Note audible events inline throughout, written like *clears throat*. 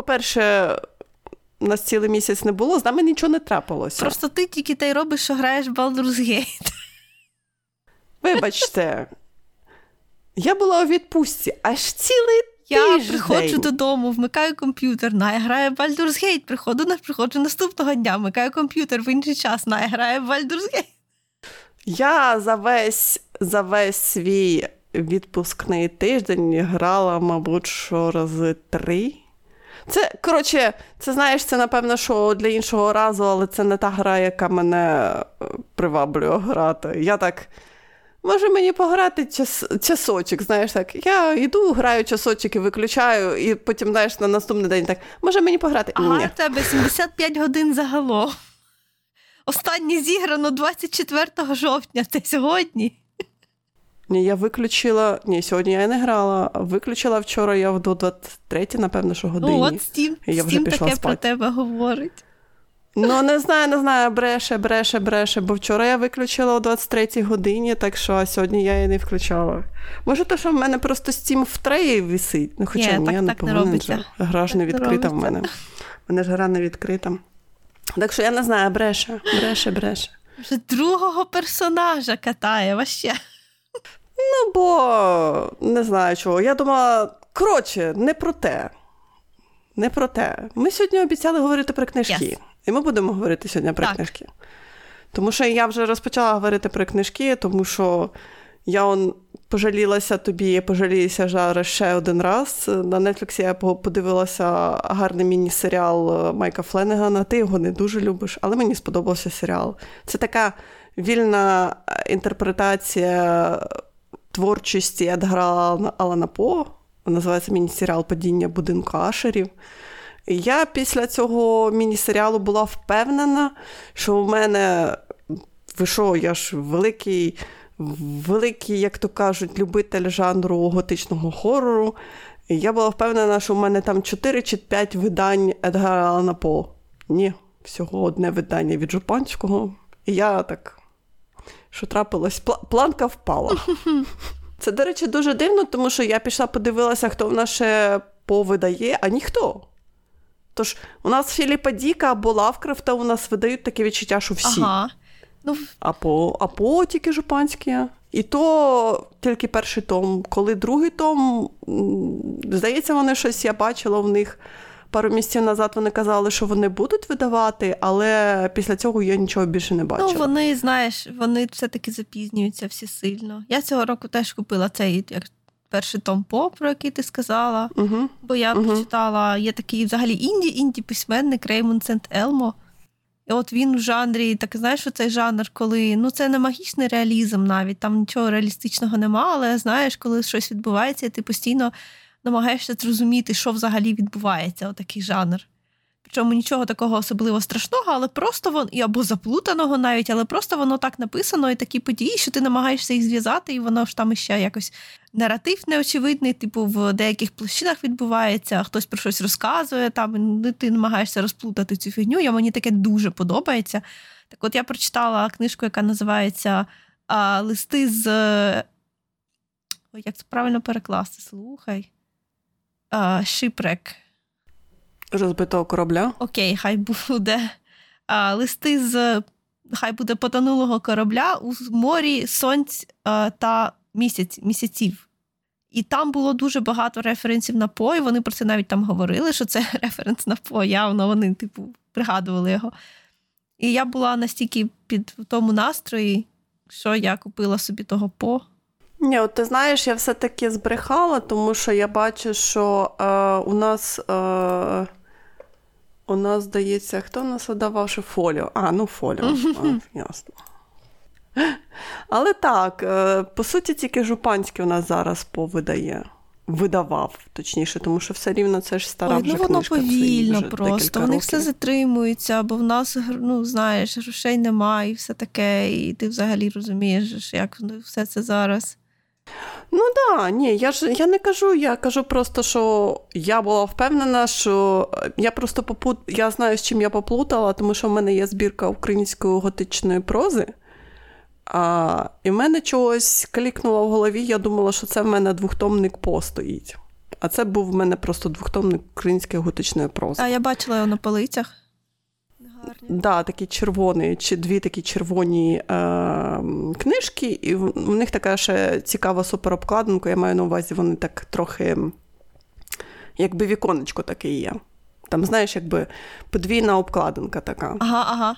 по-перше, у нас цілий місяць не було, з нами нічого не трапилося. Просто ти тільки та й робиш, що граєш в Baldur's Gate. Вибачте, я була у відпустці аж цілий я тиждень. приходжу додому, вмикаю комп'ютер, на грає в Baldur's Gate, приходу, приходжу наступного дня, вмикаю комп'ютер в інший час, на грає в Baldur's Gate. Я за весь за весь свій відпускний тиждень грала, мабуть, що рази три. Це, коротше, це знаєш, це напевно, що для іншого разу, але це не та гра, яка мене е, приваблює грати. Я так. Може мені пограти час, часочок, знаєш так. Я йду, граю часочок і виключаю, і потім, знаєш, на наступний день так. Може мені пограти? Ага, Ні. в тебе 75 годин загалом. Останнє зіграно 24 жовтня, це сьогодні. Ні, я виключила. Ні, сьогодні я не грала. Виключила вчора я до 23, напевно, що годині. Ну, от Steam, я вже Steam пішла таке спати. про тебе говорить. Ну, не знаю, не знаю, бреше, бреше, бреше, бо вчора я виключила о 23 годині, так що а сьогодні я її не включала. Може, то, що в мене просто Steam в треї висить. Ну, хоча ні, я не повинен. Гра ж не відкрита в мене. В мене ж гра не відкрита. Так що я не знаю, бреше, бреше, бреше. Вже другого персонажа катає ваще. Ну, бо не знаю чого. Я думала, коротше, не про те. Не про те. Ми сьогодні обіцяли говорити про книжки. Yes. І ми будемо говорити сьогодні про так. книжки. Тому що я вже розпочала говорити про книжки, тому що я он пожалілася тобі, я пожаліюся зараз ще один раз. На Нетфліксі я подивилася гарний міні-серіал е, Майка Фленегана. Ти його не дуже любиш, але мені сподобався серіал. Це така вільна е, інтерпретація творчості Едгара Алана По. Називається міні-серіал Падіння будинку Ашерів. Я після цього міні-серіалу була впевнена, що в мене вийшов я ж великий, великий, як то кажуть, любитель жанру готичного хорору. Я була впевнена, що в мене там 4 чи 5 видань Едгара Алана По. Ні, всього одне видання від Жупанського. І я так, що трапилось, планка впала. *laughs* Це, до речі, дуже дивно, тому що я пішла подивилася, хто в нас ще повидає, а ніхто. Тож у нас Філіпа Діка або Лавкрафта у нас видають таке відчуття, що всі. Ага. Ну... Або, або тільки жупанські. І то тільки перший том. Коли другий том, здається, вони щось я бачила в них. Пару місяців назад вони казали, що вони будуть видавати, але після цього я нічого більше не бачила. Ну, вони, знаєш, вони все-таки запізнюються всі сильно. Я цього року теж купила цей як перший том По, про який ти сказала. uh Бо я uh прочитала, є такий взагалі інді, інді письменник Реймонд Сент Елмо. І от він в жанрі, так знаєш, цей жанр, коли ну це не магічний реалізм навіть, там нічого реалістичного нема, але знаєш, коли щось відбувається, ти постійно намагаєшся зрозуміти, що взагалі відбувається, отакий жанр. Причому нічого такого особливо страшного, але просто воно, або заплутаного навіть, але просто воно так написано, і такі події, що ти намагаєшся їх зв'язати, і воно ж там ще якось наратив неочевидний, типу в деяких площинах відбувається, хтось про щось розказує, там ну, ти намагаєшся розплутати цю фігню. Я мені таке дуже подобається. Так от я прочитала книжку, яка називається Листи з. Ой, як це правильно перекласти? Слухай. Шипрек. Розбитого корабля. Окей, хай буде. А, Листи з хай буде потонулого корабля у морі сонць а, та місяць, місяців. І там було дуже багато референсів на По, і вони про це навіть там говорили, що це *laughs* референс на По, явно вони, типу, пригадували його. І я була настільки під тому настрої, що я купила собі того По. Ні, от ти знаєш, я все-таки збрехала, тому що я бачу, що е, у нас е, у нас здається, хто нас видавав, що фоліо. А, ну фоліо. А, ясно. Але так, е, по суті, тільки Жупанський у нас зараз повидає. Видавав, точніше, тому що все рівно це ж стара Ой, ну, воно книжка. повільно просто. Вони все затримуються, бо в нас ну, знаєш, грошей немає і все таке, і ти взагалі розумієш, як все це зараз. Ну да, ні, я ж я не кажу, я кажу просто, що я була впевнена, що я просто попут... я знаю, з чим я поплутала, тому що в мене є збірка української готичної прози. А, І в мене чогось клікнуло в голові, я думала, що це в мене двохтомник постоїть. А це був в мене просто двохтомник української готичної прози. А я бачила його на полицях. Да, такі червоні, чи дві такі червоні е, книжки, і в, в них така ще цікава суперобкладинка. Я маю на увазі, вони так трохи, якби віконечко таке є. Там, знаєш, якби подвійна обкладинка така. Ага, ага.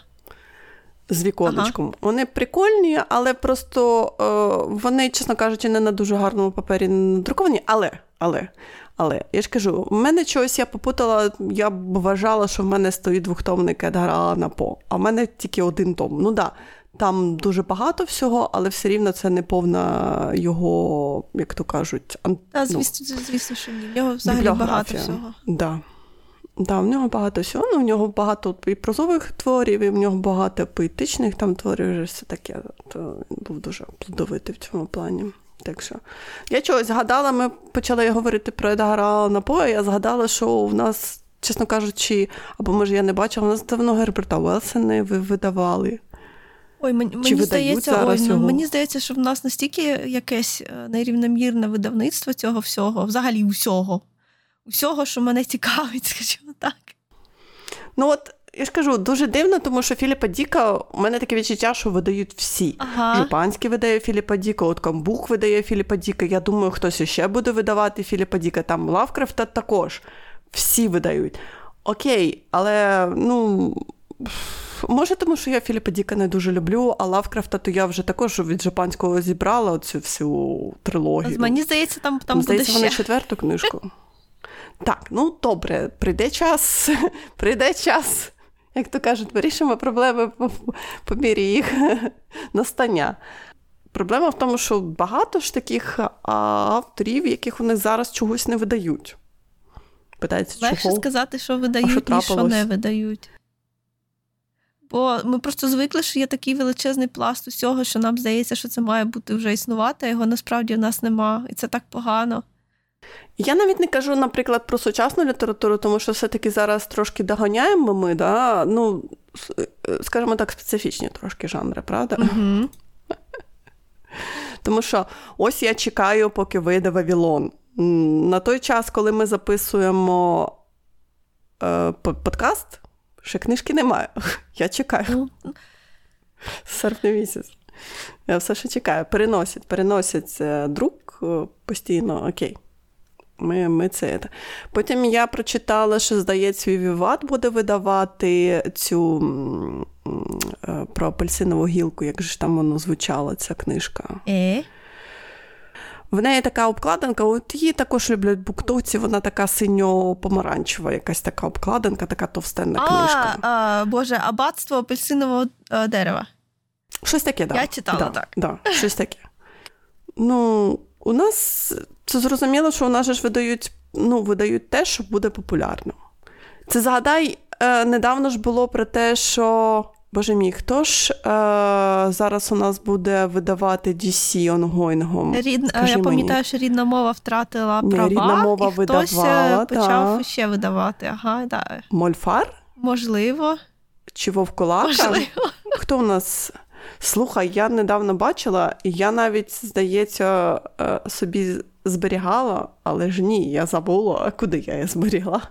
З віконечком. Ага. Вони прикольні, але просто е, вони, чесно кажучи, не на дуже гарному папері надруковані. Але, але, але я ж кажу, в мене чогось я попутала, я б вважала, що в мене стоїть двохтомник Едгара Алана По, а в мене тільки один том. Ну да, там дуже багато всього, але все рівно це не повна його, як то кажуть, ан... А, звісно, ну, звісно, що ні. В нього взагалі багато всього. Да. Да, в нього багато всього, ну в нього багато і прозових творів, і в нього багато поетичних там творів, вже все таке. То він був дуже плодовитий в цьому плані. Так що я чогось згадала, ми почали говорити про Едгара Алана По, я згадала, що в нас, чесно кажучи, або може я не бачила, у нас давно Герберта Уелса не видавали. Ой, мені, мені здається, ой, ну, мені здається, що в нас настільки якесь е, нерівномірне видавництво цього всього, взагалі усього. Усього, що мене цікавить, *laughs* скажімо так. Ну, от я ж кажу, дуже дивно, тому що Філіпа Діка, у мене таке відчуття, що видають всі. Ага. Жупанський видає Філіпа Діка, от Камбух видає Філіпа Діка. Я думаю, хтось ще буде видавати Філіпа Діка. Там Лавкрафта також. Всі видають. Окей, але ну. Може, тому що я Філіпа Діка не дуже люблю, а Лавкрафта, то я вже також від Жапанського зібрала цю всю трилогію. Мені здається, там там здається, буде вони четверту книжку. Так, ну добре, прийде час, *laughs* прийде час як то кажуть, вирішимо проблеми по, по мірі їх *laughs* настання. Проблема в тому, що багато ж таких авторів, яких вони зараз чогось не видають. Питається, Легше чого? сказати, що видають, ніж що не видають. Бо ми просто звикли, що є такий величезний пласт усього, що нам здається, що це має бути вже існувати, а його насправді в нас нема. І це так погано. Я навіть не кажу, наприклад, про сучасну літературу, тому що все-таки зараз трошки доганяємо ми, да? ну, е, скажімо так, специфічні трошки жанри, правда? Mm-hmm. *laughs* Тому що ось я чекаю, поки вийде Вавілон. На той час, коли ми записуємо е, подкаст, ще книжки немає. *laughs* Я чекаю. Mm-hmm. Місяць. Я все ще чекаю. Переносять, переносять е, друк е, постійно, окей. Ми, ми це. Потім я прочитала, що, здається, Віват буде видавати цю е, про апельсинову гілку, як же там воно звучало, ця книжка. Е? В неї така обкладинка, от її також люблять буктовці, вона така синьо-помаранчева, якась така обкладинка, така товстенна книжка. А, Боже, аббатство апельсинового е, дерева. Щось таке, так. Я читала да, так. Да, щось таке. Ну, у нас це зрозуміло, що у нас ж видають ну, видають те, що буде популярно. Це згадай, е, недавно ж було про те, що. Боже мій, хто ж е, зараз у нас буде видавати DC онгоїнгом? Рід... Я пам'ятаю, що рідна мова втратила права, рідна мова і видавала, хтось е, почав та. ще видавати. Ага, да. Мольфар? Можливо. Чи Вовкулака? Можливо. Хто у нас? Слухай, я недавно бачила, і я навіть, здається, е, собі зберігала, але ж ні, я забула, куди я її зберігла.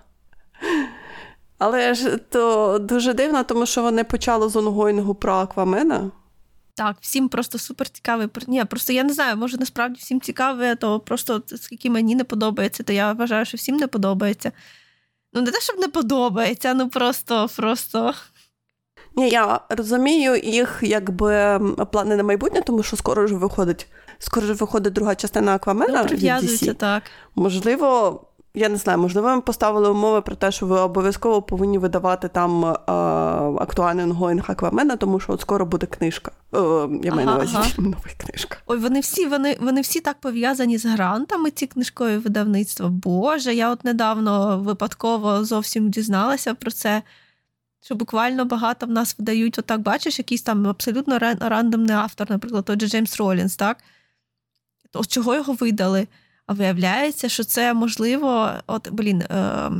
Але ж то дуже дивно, тому що вони почали з онгоїнгу про Аквамена. Так, всім просто супер цікавий. Ні, просто я не знаю, може насправді всім цікаве, то просто скільки мені не подобається, то я вважаю, що всім не подобається. Ну, не те, щоб не подобається, ну просто, просто. Ні, я розумію їх якби плани на майбутнє, тому що скоро вже виходить. Скоро вже виходить друга частина Аквамена. Ну, від DC. так. Можливо, я не знаю, можливо, ми поставили умови про те, що ви обов'язково повинні видавати там е, актуальний онгоїнг Аквамена, тому що от скоро буде книжка. Е, я маю на увазі нова книжка. Ой, вони всі вони, вони всі так пов'язані з грантами, ці книжкові видавництва. Боже, я от недавно випадково зовсім дізналася про це що буквально багато в нас видають, отак бачиш, якийсь там абсолютно рандомний автор, наприклад, той же Джеймс Ролінс, так? То чого його видали? А виявляється, що це можливо, от, блін, е,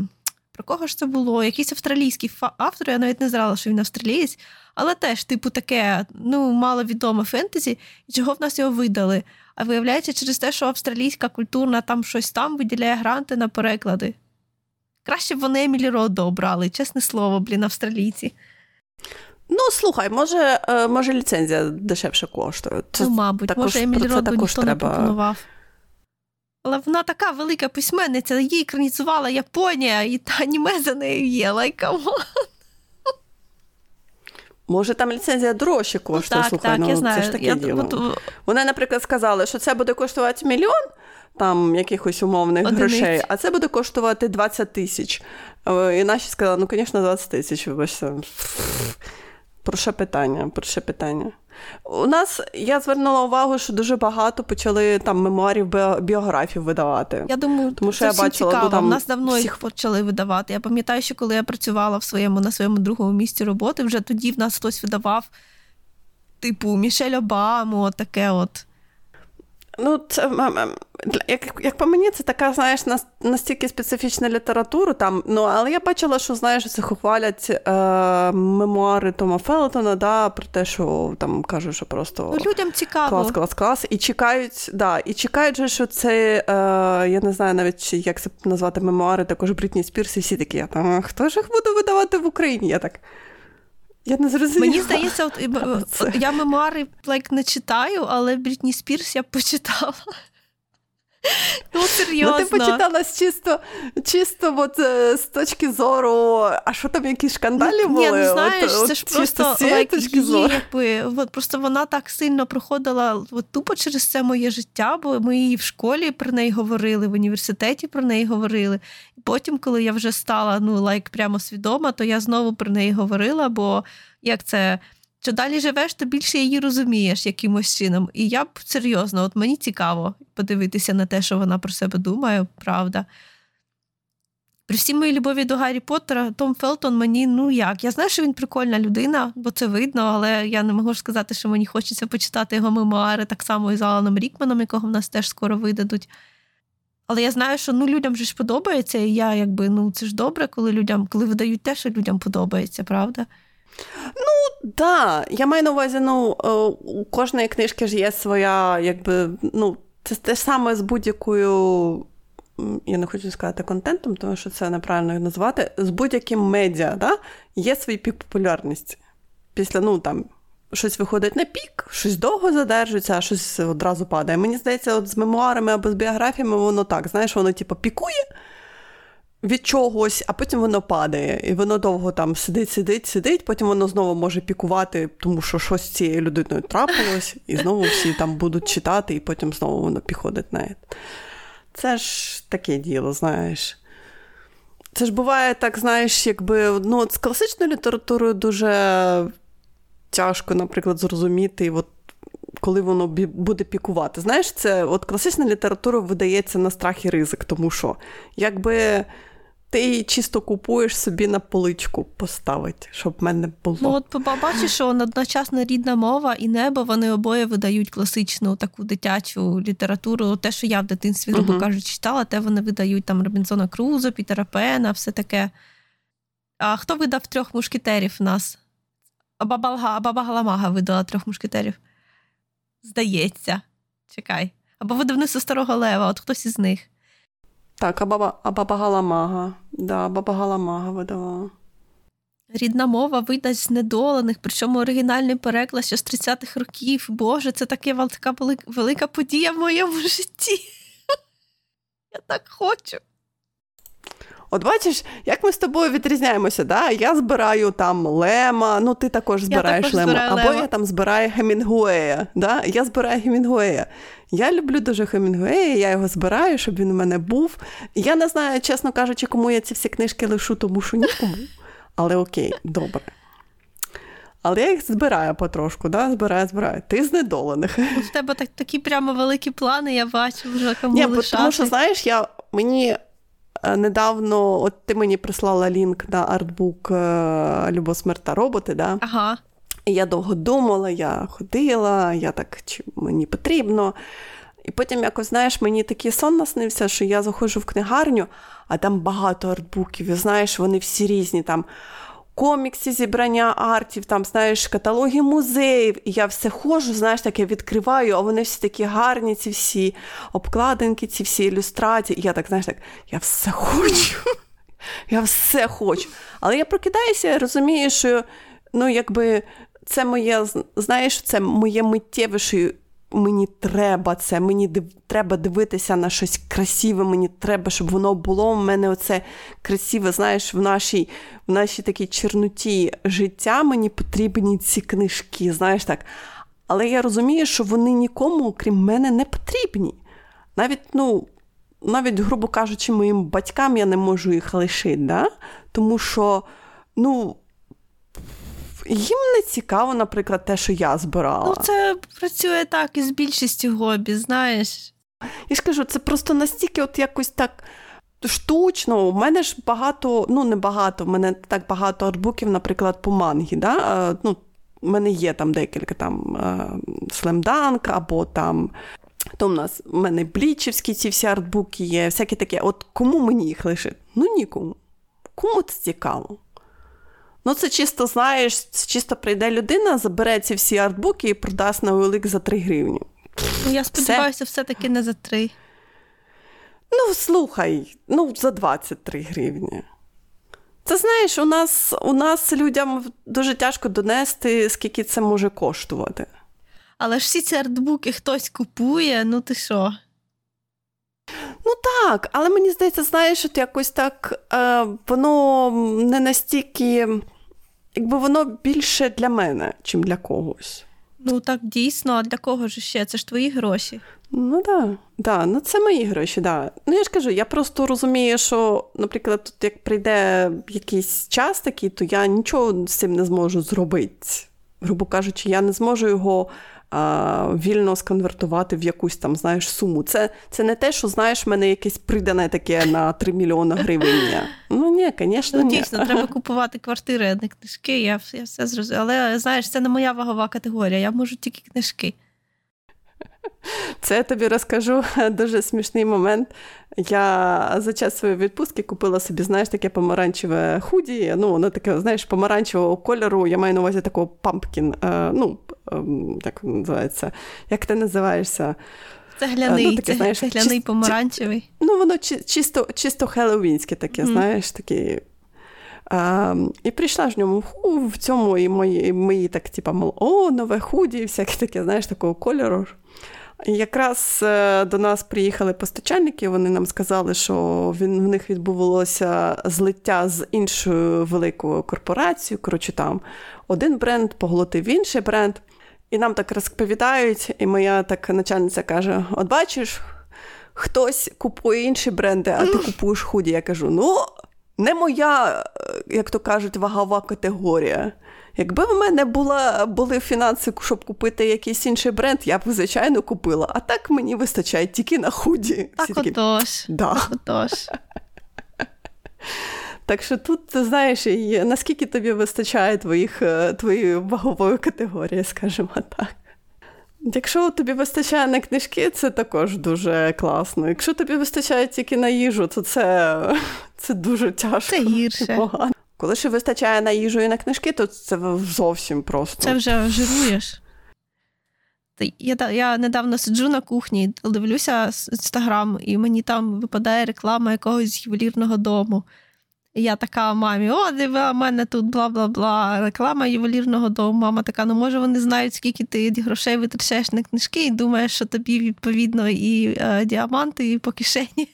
Про кого ж це було? Якийсь австралійський автор, я навіть не знала, що він австралієць, але теж, типу, таке ну, маловідоме фентезі, і чого в нас його видали. А виявляється, через те, що австралійська культурна там щось там виділяє гранти на переклади. Краще б вони Емілі Родо обрали, чесне слово, блін, австралійці. Ну, слухай, може, е, може ліцензія дешевше коштує. Це ну, мабуть, також, може Емілі Роду ніхто треба... не пропонував. Але вона така велика письменниця, її екранізувала Японія, і та аніме за нею є. Like, come on. Може, там ліцензія дорожче коштує, ну, так, слухай, так, ну я знаю. це ж таке я, діло. От... Вони, наприклад, сказали, що це буде коштувати мільйон там якихось умовних Одиниць. грошей, а це буде коштувати 20 тисяч. Е, і наші сказали, ну, звісно, 20 тисяч, вибачте. Про що питання? Про що питання? У нас я звернула увагу, що дуже багато почали там мемуарів біографів видавати. Я думаю, тому що це я бачила, цікаво. Ну, там У нас давно всіх... їх почали видавати. Я пам'ятаю, що коли я працювала в своєму на своєму другому місці роботи, вже тоді в нас хтось видавав, типу, Мішель Обаму, таке от. Ну, це як як по мені, це така, знаєш, настільки специфічна література там. Ну, але я бачила, що знаєш, це хвалять е, мемуари Тома Фелтона, да, про те, що там кажуть, що просто ну, людям цікаво. клас, клас, клас. І чекають, да, і чекають, же, що це, е, я не знаю навіть, як це назвати мемуари, також Брітні Спірс, і всі такі, а хто ж їх буде видавати в Україні? Я так. Я не зрозуміла. Мені здається, от, от я мемуари like, не читаю, але Брітні Спірс я почитала. Ну, серйозно. Ну, ти почитала чисто чисто от, е, з точки зору, а що там якісь шкандалі були? Ні, ну, знаєш, от, це ж просто like, її. Якби, от, просто вона так сильно проходила от, тупо через це моє життя, бо ми її в школі про неї говорили, в університеті про неї говорили. І потім, коли я вже стала ну, like, прямо свідома, то я знову про неї говорила, бо як це що далі живеш, то більше її розумієш якимось чином. І я б серйозно, от мені цікаво подивитися на те, що вона про себе думає, правда. При всій моїй любові до Гаррі Поттера, Том Фелтон мені, ну як, я знаю, що він прикольна людина, бо це видно, але я не можу сказати, що мені хочеться почитати його мемуари так само і з Аланом Рікманом, якого в нас теж скоро видадуть. Але я знаю, що ну, людям же ж подобається, і я якби ну це ж добре, коли людям, коли видають те, що людям подобається, правда? Ну, да. Я маю на увазі, ну, е, у кожної книжки ж є своя, якби, ну, це те ж саме з будь-якою. Я не хочу сказати контентом, тому що це неправильно назвати. З будь-яким медіа да, є свій пік популярності. Після, ну, там, щось виходить на пік, щось довго задержується, а щось одразу падає. Мені здається, от з мемуарами або з біографіями воно так, знаєш, воно типу, пікує, від чогось, а потім воно падає. І воно довго там сидить, сидить, сидить, потім воно знову може пікувати, тому що щось з цією людиною трапилось, і знову всі там будуть читати, і потім знову воно підходить на це. ж таке діло, знаєш. Це ж буває так, знаєш, якби ну, от з класичною літературою дуже тяжко, наприклад, зрозуміти, от, коли воно буде пікувати. Знаєш, це от класична література видається на страх і ризик, тому що якби ти чисто купуєш собі на поличку поставити, щоб в мене було. Ну, от побачиш, що одночасно рідна мова і небо вони обоє видають класичну таку дитячу літературу. Те, що я в дитинстві, грубо uh-huh. кажучи, читала, те вони видають там Робінзона Крузо, Пітера Пена, все таке. А хто видав трьох мушкетерів в нас? Баба, Баба Галамага видала трьох мушкетерів. Здається, чекай. Або видавництво старого лева, от хтось із них. Так, а баба а баба Галамага. Да, баба Галамага видавала. Рідна мова видасть знедолених, причому оригінальний переклад ще з 30-х років. Боже, це така велика подія в моєму житті. *laughs* Я так хочу. От бачиш, як ми з тобою відрізняємося, да? я збираю там Лема, ну ти також збираєш я також Лема, або Лема. я там збираю Хемінгуея. Да? Я збираю Хемінгуея. Я люблю дуже Хемінгуея, я його збираю, щоб він у мене був. Я не знаю, чесно кажучи, кому я ці всі книжки лишу, тому що нікому. Але окей, добре. Але я їх збираю потрошку, да? збираю, збираю. Ти знедолених. У тебе так, такі прямо великі плани, я бачу вже кому Ні, лишати. Тому що, знаєш, я, мені Е, недавно, от ти мені прислала лінк на артбук е, Любов смерть та роботи. да? Ага. Я довго думала, я ходила, я так чи мені потрібно. І потім, якось, знаєш, мені такий сон наснився, що я заходжу в книгарню, а там багато артбуків, і знаєш, вони всі різні. там коміксі, зібрання артів, там, знаєш, каталоги музеїв. І я все ходжу, знаєш, таке відкриваю, а вони всі такі гарні, ці всі обкладинки, ці всі ілюстрації. І я так, знаєш, так, я все хочу. *laughs* Я все хочу. Але я прокидаюся розумію, що ну, якби це моє, знаєш, це моє миттєве, що мені треба це, мені див... треба дивитися на щось красиве, мені треба, щоб воно було. У мене оце красиве, знаєш, в нашій в нашій такій чорноті життя мені потрібні ці книжки, знаєш так. Але я розумію, що вони нікому, крім мене, не потрібні. Навіть, ну, навіть, грубо кажучи, моїм батькам я не можу їх лишити, да? тому що, ну, їм не цікаво, наприклад, те, що я збирала. Ну, це працює так із більшістю хобі, знаєш. Я ж кажу, це просто настільки от якось так. Штучно, у мене ж багато, ну не багато, в мене так багато артбуків, наприклад, по мангі. Да? Ну, У мене є там декілька там слемданк, або там. То в нас у мене блічівські ці всі артбуки є, всякі таке. От кому мені їх лишити? Ну нікому. Кому це цікаво? Ну, це чисто, знаєш, це чисто прийде людина, забере ці всі артбуки і продасть на OLX за 3 гривні. Ну, я сподіваюся, все-таки не за 3. Ну, слухай, ну, за 23 гривні. Це знаєш, у нас у нас людям дуже тяжко донести, скільки це може коштувати. Але ж всі ці артбуки хтось купує, ну ти що? Ну так, але мені здається, знаєш, от якось так е, воно не настільки, якби воно більше для мене, чим для когось. Ну так дійсно, а для кого ж ще? Це ж твої гроші. Ну так, да, ну це мої гроші, да. Ну я ж кажу, я просто розумію, що, наприклад, тут як прийде якийсь час такий, то я нічого з цим не зможу зробити. Грубо кажучи, я не зможу його а, вільно сконвертувати в якусь там, знаєш, суму. Це це не те, що знаєш, в мене якесь придане таке на 3 мільйони гривень. Ну ні, звісно, ну, ні. Дійсно, треба купувати квартири, а не книжки. Я я все зрозуміла. Але знаєш, це не моя вагова категорія. Я можу тільки книжки. Це я тобі розкажу *laughs* дуже смішний момент. Я за час своєї відпустки купила собі, знаєш, таке помаранчеве худі. Ну, воно таке, знаєш, помаранчевого кольору. Я маю на увазі такого pumpkin. Е, ну, ем, як називається? Як ти називаєшся? Цегляний, ну, таке, знаєш, цегляний чи, помаранчевий. Ну, воно чисто чисто хеллоуінське таке, mm. знаєш, таке. А, І прийшла ж в ньому в цьому, і мої, мої так, типа, мол, о, нове худі, і всяке таке, знаєш, такого кольору. Якраз е, до нас приїхали постачальники, вони нам сказали, що він, в них відбувалося злиття з іншою великою корпорацією. Коротше, там один бренд поглотив інший бренд. І нам так розповідають, і моя так начальниця каже: От бачиш, хтось купує інші бренди, а ти купуєш худі. Я кажу: ну, не моя, е, як то кажуть, вагова категорія. Якби в мене була, були фінанси, щоб купити якийсь інший бренд, я б, звичайно, купила. А так мені вистачає тільки на худі. Так Всі отож. Да. Так отож. *laughs* Так що тут, знаєш, наскільки тобі вистачає твоїх, е, твоєї вагової категорії, скажімо так. Якщо тобі вистачає на книжки, це також дуже класно. Якщо тобі вистачає тільки на їжу, то це *laughs* це дуже тяжко. Це гірше. Погано. Коли ще вистачає на їжу і на книжки, то це зовсім просто. Це вже жируєш. Я я недавно сиджу на кухні, дивлюся інстаграм, і мені там випадає реклама якогось ювелірного дому. І я така мамі: о, диви, у мене тут бла бла бла, реклама ювелірного дому. Мама така, ну може вони знають, скільки ти грошей витрачаєш на книжки, і думаєш, що тобі відповідно і е, діаманти, і по кишені.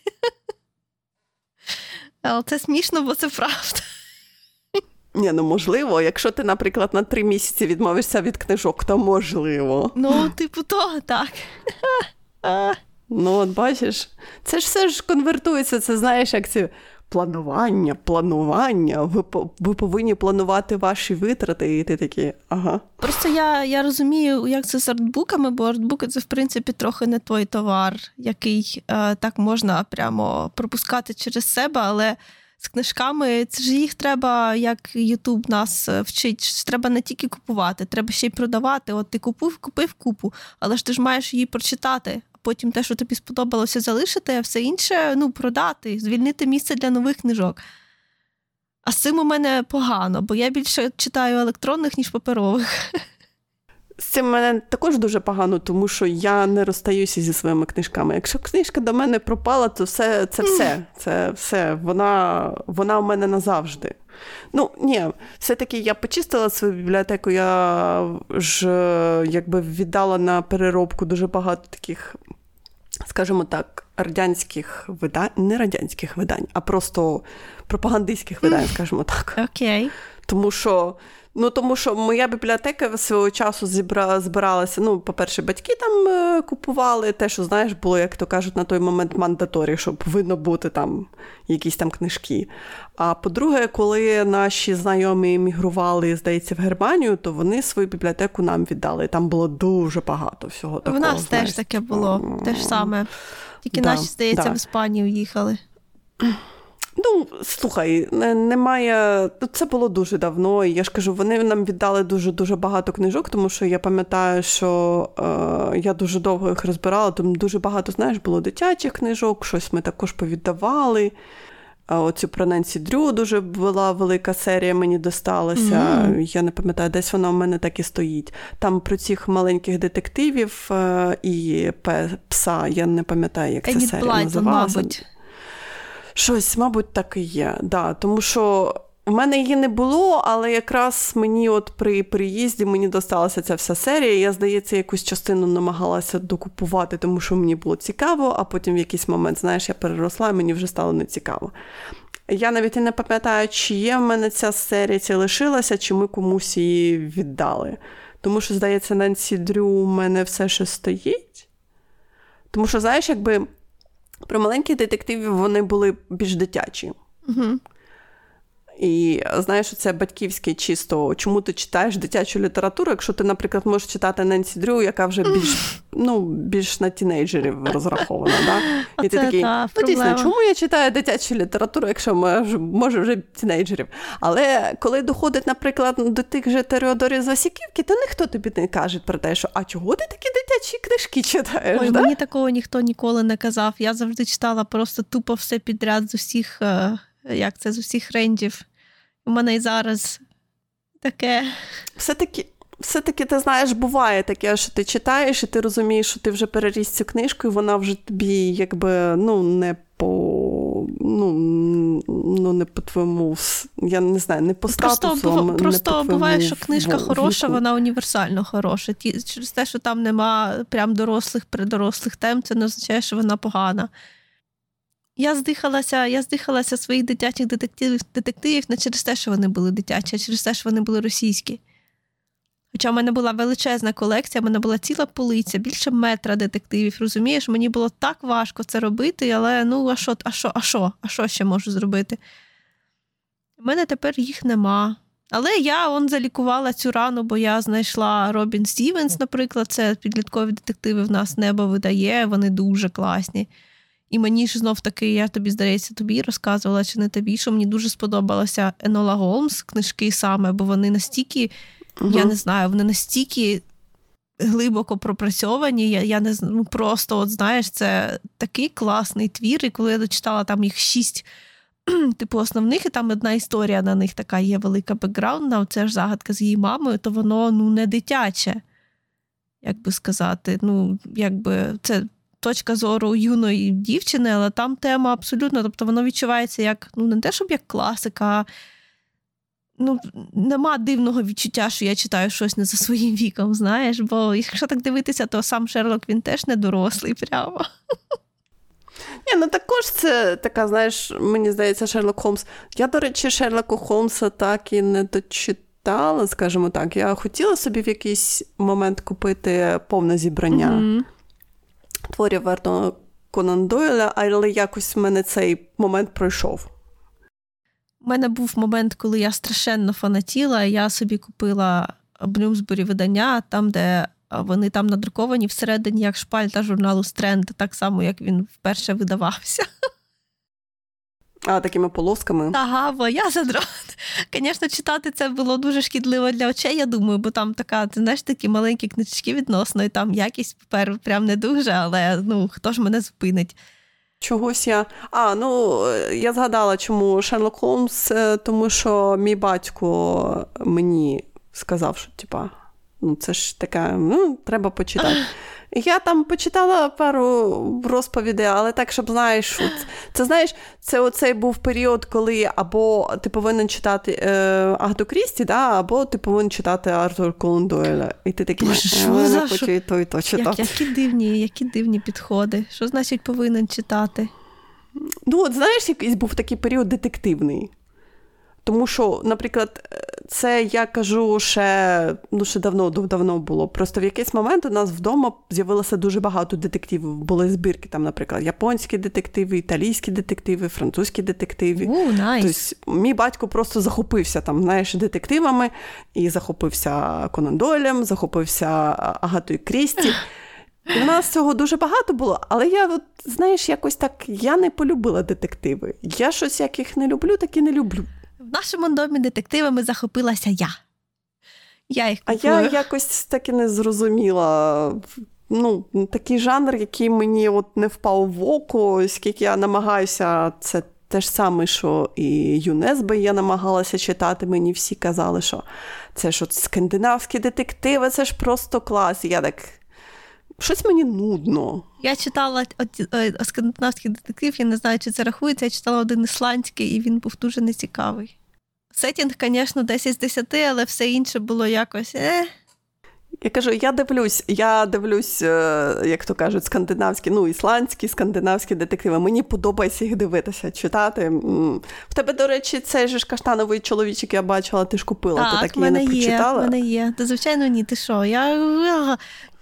*laughs* Але це смішно, бо це правда. Ні, ну можливо, якщо ти, наприклад, на три місяці відмовишся від книжок, то можливо. Ну, типу, то так. Ну, от бачиш, це ж все ж конвертується, це знаєш, як ці планування, планування. Ви ви повинні планувати ваші витрати, і ти такі, ага. Просто я я розумію, як це з артбуками, бо артбуки це, в принципі, трохи не той товар, який е, так можна прямо пропускати через себе, але з книжками, це ж їх треба, як Ютуб нас е, вчить. Треба не тільки купувати, треба ще й продавати. От ти купив, купив купу, але ж ти ж маєш її прочитати. потім те, що тобі сподобалося, залишити, а все інше ну, продати, звільнити місце для нових книжок. А з цим у мене погано, бо я більше читаю електронних, ніж паперових. *laughs* З цим мене також дуже погано, тому що я не розстаюся зі своїми книжками. Якщо книжка до мене пропала, то все це все. Це все. Вона вона у мене назавжди. Ну, ні, все-таки я почистила свою бібліотеку, я ж якби віддала на переробку дуже багато таких, скажімо так, радянських видань, не радянських видань, а просто пропагандистських видань, скажімо так. Окей. Okay. Тому що Ну, тому що моя бібліотека свого часу зібра, збиралася. Ну, по-перше, батьки там е, купували те, що знаєш, було, як то кажуть, на той момент мандаторі, щоб повинно бути там якісь там книжки. А по-друге, коли наші знайомі емігрували, здається, в Германію, то вони свою бібліотеку нам віддали. Там було дуже багато всього такого. У нас знаєш. теж таке було, те ж саме. Тільки да, наші, здається, да. в Іспанію їхали. Ну, слухай, немає. Це було дуже давно. і Я ж кажу, вони нам віддали дуже дуже багато книжок, тому що я пам'ятаю, що е, я дуже довго їх розбирала. Тому дуже багато, знаєш, було дитячих книжок, щось ми також повіддавали. Оцю про Ненсі Дрю дуже була велика серія, мені досталася. Mm-hmm. Я не пам'ятаю, десь вона у мене так і стоїть. Там про цих маленьких детективів е, і пса, я не пам'ятаю, як ця серія називалася. мабуть. Щось, мабуть, так і є. Да, Тому що в мене її не було, але якраз мені от при приїзді мені досталася ця вся серія. Я, здається, якусь частину намагалася докупувати, тому що мені було цікаво, а потім в якийсь момент, знаєш, я переросла, і мені вже стало нецікаво. Я навіть і не пам'ятаю, чи є в мене ця серія, чи лишилася, чи ми комусь її віддали. Тому що, здається, Ненсі Дрю у мене все ще стоїть. Тому що, знаєш, якби про маленьких детективів вони були більш дитячі. Угу. І знаєш, це батьківське чисто, чому ти читаєш дитячу літературу, якщо ти, наприклад, можеш читати Ненсі Дрю, яка вже більш ну, більш на тінейджерів *laughs* розрахована. Да? І ти такий, ну дійсно, чому я читаю дитячу літературу, якщо можу, можу вже тінейджерів? Але коли доходить, наприклад, до тих же Тереодорів з Васіківки, то ніхто тобі не каже про те, що а чого ти такі дитячі книжки читаєш? Ой, да? Мені такого ніхто ніколи не казав. Я завжди читала просто тупо все підряд з усіх. Е, як це з усіх рендів. У мене і зараз таке. Все-таки, все-таки, ти знаєш, буває таке, що ти читаєш, і ти розумієш, що ти вже переріс цю книжку, і вона вже тобі якби ну, не по ну, ну не по твоєму, я не знаю, не по статусу. Просто, не просто по буває, що книжка хороша, вона універсально хороша. Ті, через те, що там нема прям дорослих, придорослих тем, це не означає, що вона погана. Я здихалася я здихалася своїх дитячих детективів детективів не через те, що вони були дитячі, а через те, що вони були російські. Хоча в мене була величезна колекція, в мене була ціла полиця, більше метра детективів. Розумієш, мені було так важко це робити, але ну, а що, а що, а що, а що ще можу зробити? У мене тепер їх нема. Але я он залікувала цю рану, бо я знайшла Робін Стівенс, наприклад, це підліткові детективи в нас небо видає, вони дуже класні. І мені ж знов таки, я тобі, здається, тобі розказувала, чи не тобі, що мені дуже сподобалася Енола Голмс, книжки саме, бо вони настільки, угу. я не знаю, вони настільки глибоко пропрацьовані. Я я не ну, просто, от знаєш, це такий класний твір. І коли я дочитала там їх шість. *clears throat* Типу, основних, і там одна історія на них така є велика бекграундна, це ж загадка з її мамою, то воно ну, не дитяче, як би сказати. Ну, якби це точка зору юної дівчини, але там тема абсолютно, тобто воно відчувається як ну не те, щоб як класика. а Ну, нема дивного відчуття, що я читаю щось не за своїм віком, знаєш, бо якщо так дивитися, то сам Шерлок він теж не дорослий прямо. Ні, ну також це така, знаєш, мені здається, Шерлок Холмс. Я, до речі, Шерлоку Холмса так і не дочитала, скажімо так. Я хотіла собі в якийсь момент купити повне зібрання. Mm-hmm творів Вернона Конан Дойля, але якось в мене цей момент пройшов. У мене був момент, коли я страшенно фанатіла, я собі купила Блюмсбері видання, там, де вони там надруковані всередині як шпальта журналу Стренд, так само, як він вперше видавався. *laughs* А, такими полосками. Ага, бо я задрот. Звісно, *laughs* читати це було дуже шкідливо для очей, я думаю, бо там така, ти знаєш, такі маленькі книжечки відносно, і там якість паперу прям не дуже, але ну хто ж мене зупинить. Чогось я. А, ну я згадала, чому Шерлок Холмс, е, тому що мій батько мені сказав, що типа, ну це ж таке, ну, треба почитати. *laughs* Я там почитала пару розповідей, але так, щоб знаєш, от, це знаєш, це оцей був період, коли або ти повинен читати е, Агату Крісті, да, або ти повинен читати Артур Колон Дойля. І ти такий, «Е, хочу і то, і то читати. Як, які дивні, які дивні підходи. Що значить повинен читати? Ну, от знаєш, якийсь був такий період детективний. Тому що, наприклад, це я кажу ще ну, ще давно давно було. Просто в якийсь момент у нас вдома з'явилося дуже багато детективів. Були збірки, там, наприклад, японські детективи, італійські детективи, французькі детективи. У, nice. Тобто, мій батько просто захопився там, знаєш, детективами і захопився Конан Дойлем, захопився Агатою Крісті. В нас цього дуже багато було, але я, от, знаєш, якось так я не полюбила детективи. Я щось як їх не люблю, так і не люблю. В нашому домі детективами захопилася я. Я їх А я якось так і не зрозуміла. Ну, такий жанр, який мені от не впав в око, скільки я намагаюся, це те ж саме, що і ЮНЕСБ я намагалася читати. Мені всі казали, що це ж от скандинавські детективи, це ж просто клас. Я так. Щось мені нудно. Я читала скандинавський детектив, я не знаю, чи це рахується. Я читала один ісландський, і він був дуже нецікавий. Сетінг, звісно, 10 з 10, але все інше було якось. е. Я кажу, я дивлюсь, я дивлюсь, е, як то кажуть, скандинавські, ну, ісландські, скандинавські детективи. Мені подобається їх дивитися, читати. В тебе, до речі, цей же ж каштановий чоловічок я бачила, ти ж купила, так, ти так її не прочитала? Мене є. Та, звичайно, ні, ти що? Я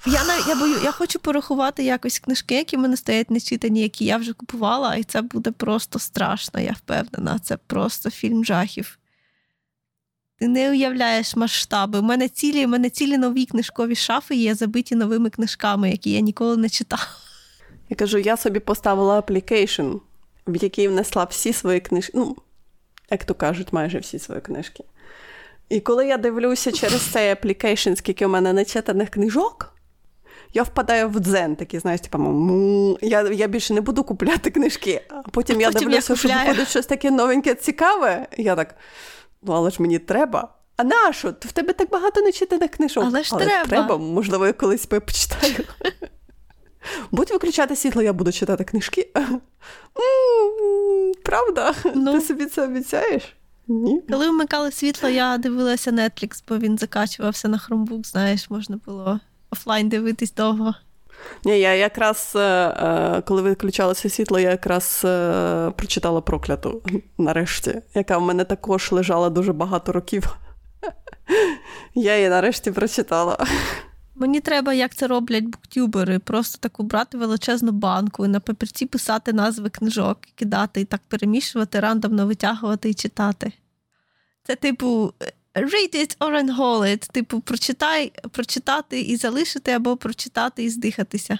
я я, бою, я хочу порахувати якось книжки, які в мене стоять нечитані, які я вже купувала, і це буде просто страшно, я впевнена. Це просто фільм жахів. Ти не уявляєш масштаби. У мене цілі, у мене цілі нові книжкові шафи є забиті новими книжками, які я ніколи не читала. Я кажу, я собі поставила application, в який внесла всі свої книжки. Ну, як то кажуть, майже всі свої книжки. І коли я дивлюся через цей application, скільки у мене нечитаних книжок, я впадаю в дзен, такий, знаєш, типу, я я більше не буду купляти книжки. А потім а я дивлюся, я що виходить щось таке новеньке, цікаве. Я так, ну але ж мені треба. А нащо? В тебе так багато нечитаних книжок. Але ж але треба. треба. Можливо, я колись почитаю. *laughs* Будь виключати світло, я буду читати книжки. *laughs* Правда? Ну, Ти собі це обіцяєш? Ні. Коли вмикали світло, я дивилася Netflix, бо він закачувався на Chromebook, знаєш, можна було офлайн дивитись довго. Ні, я якраз, е, е, коли виключалося світло, я якраз е, прочитала прокляту нарешті, яка в мене також лежала дуже багато років. Я її нарешті прочитала. Мені треба, як це роблять буктюбери, просто таку брати величезну банку і на папірці писати назви книжок, кидати і так перемішувати, рандомно витягувати і читати. Це, типу, read it or unhaul it. Типу, прочитай, прочитати і залишити, або прочитати і здихатися.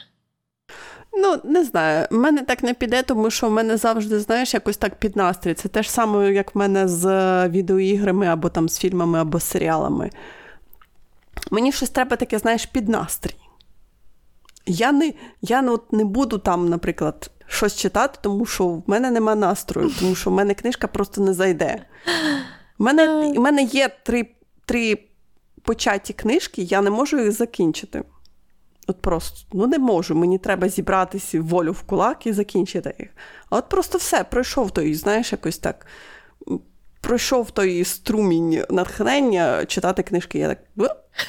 Ну, не знаю, в мене так не піде, тому що в мене завжди, знаєш, якось так під настрій. Це те ж саме, як в мене з відеоіграми, або там з фільмами, або з серіалами. Мені щось треба таке, знаєш, під настрій. Я не я не, от не буду там, наприклад, щось читати, тому що в мене нема настрою, тому що в мене книжка просто не зайде. У мене у мене є три три початі книжки, я не можу їх закінчити. От просто ну не можу. Мені треба зібратися волю в кулак і закінчити їх. А от просто все, пройшов той, знаєш, якось так. Пройшов той струмінь натхнення читати книжки. Я так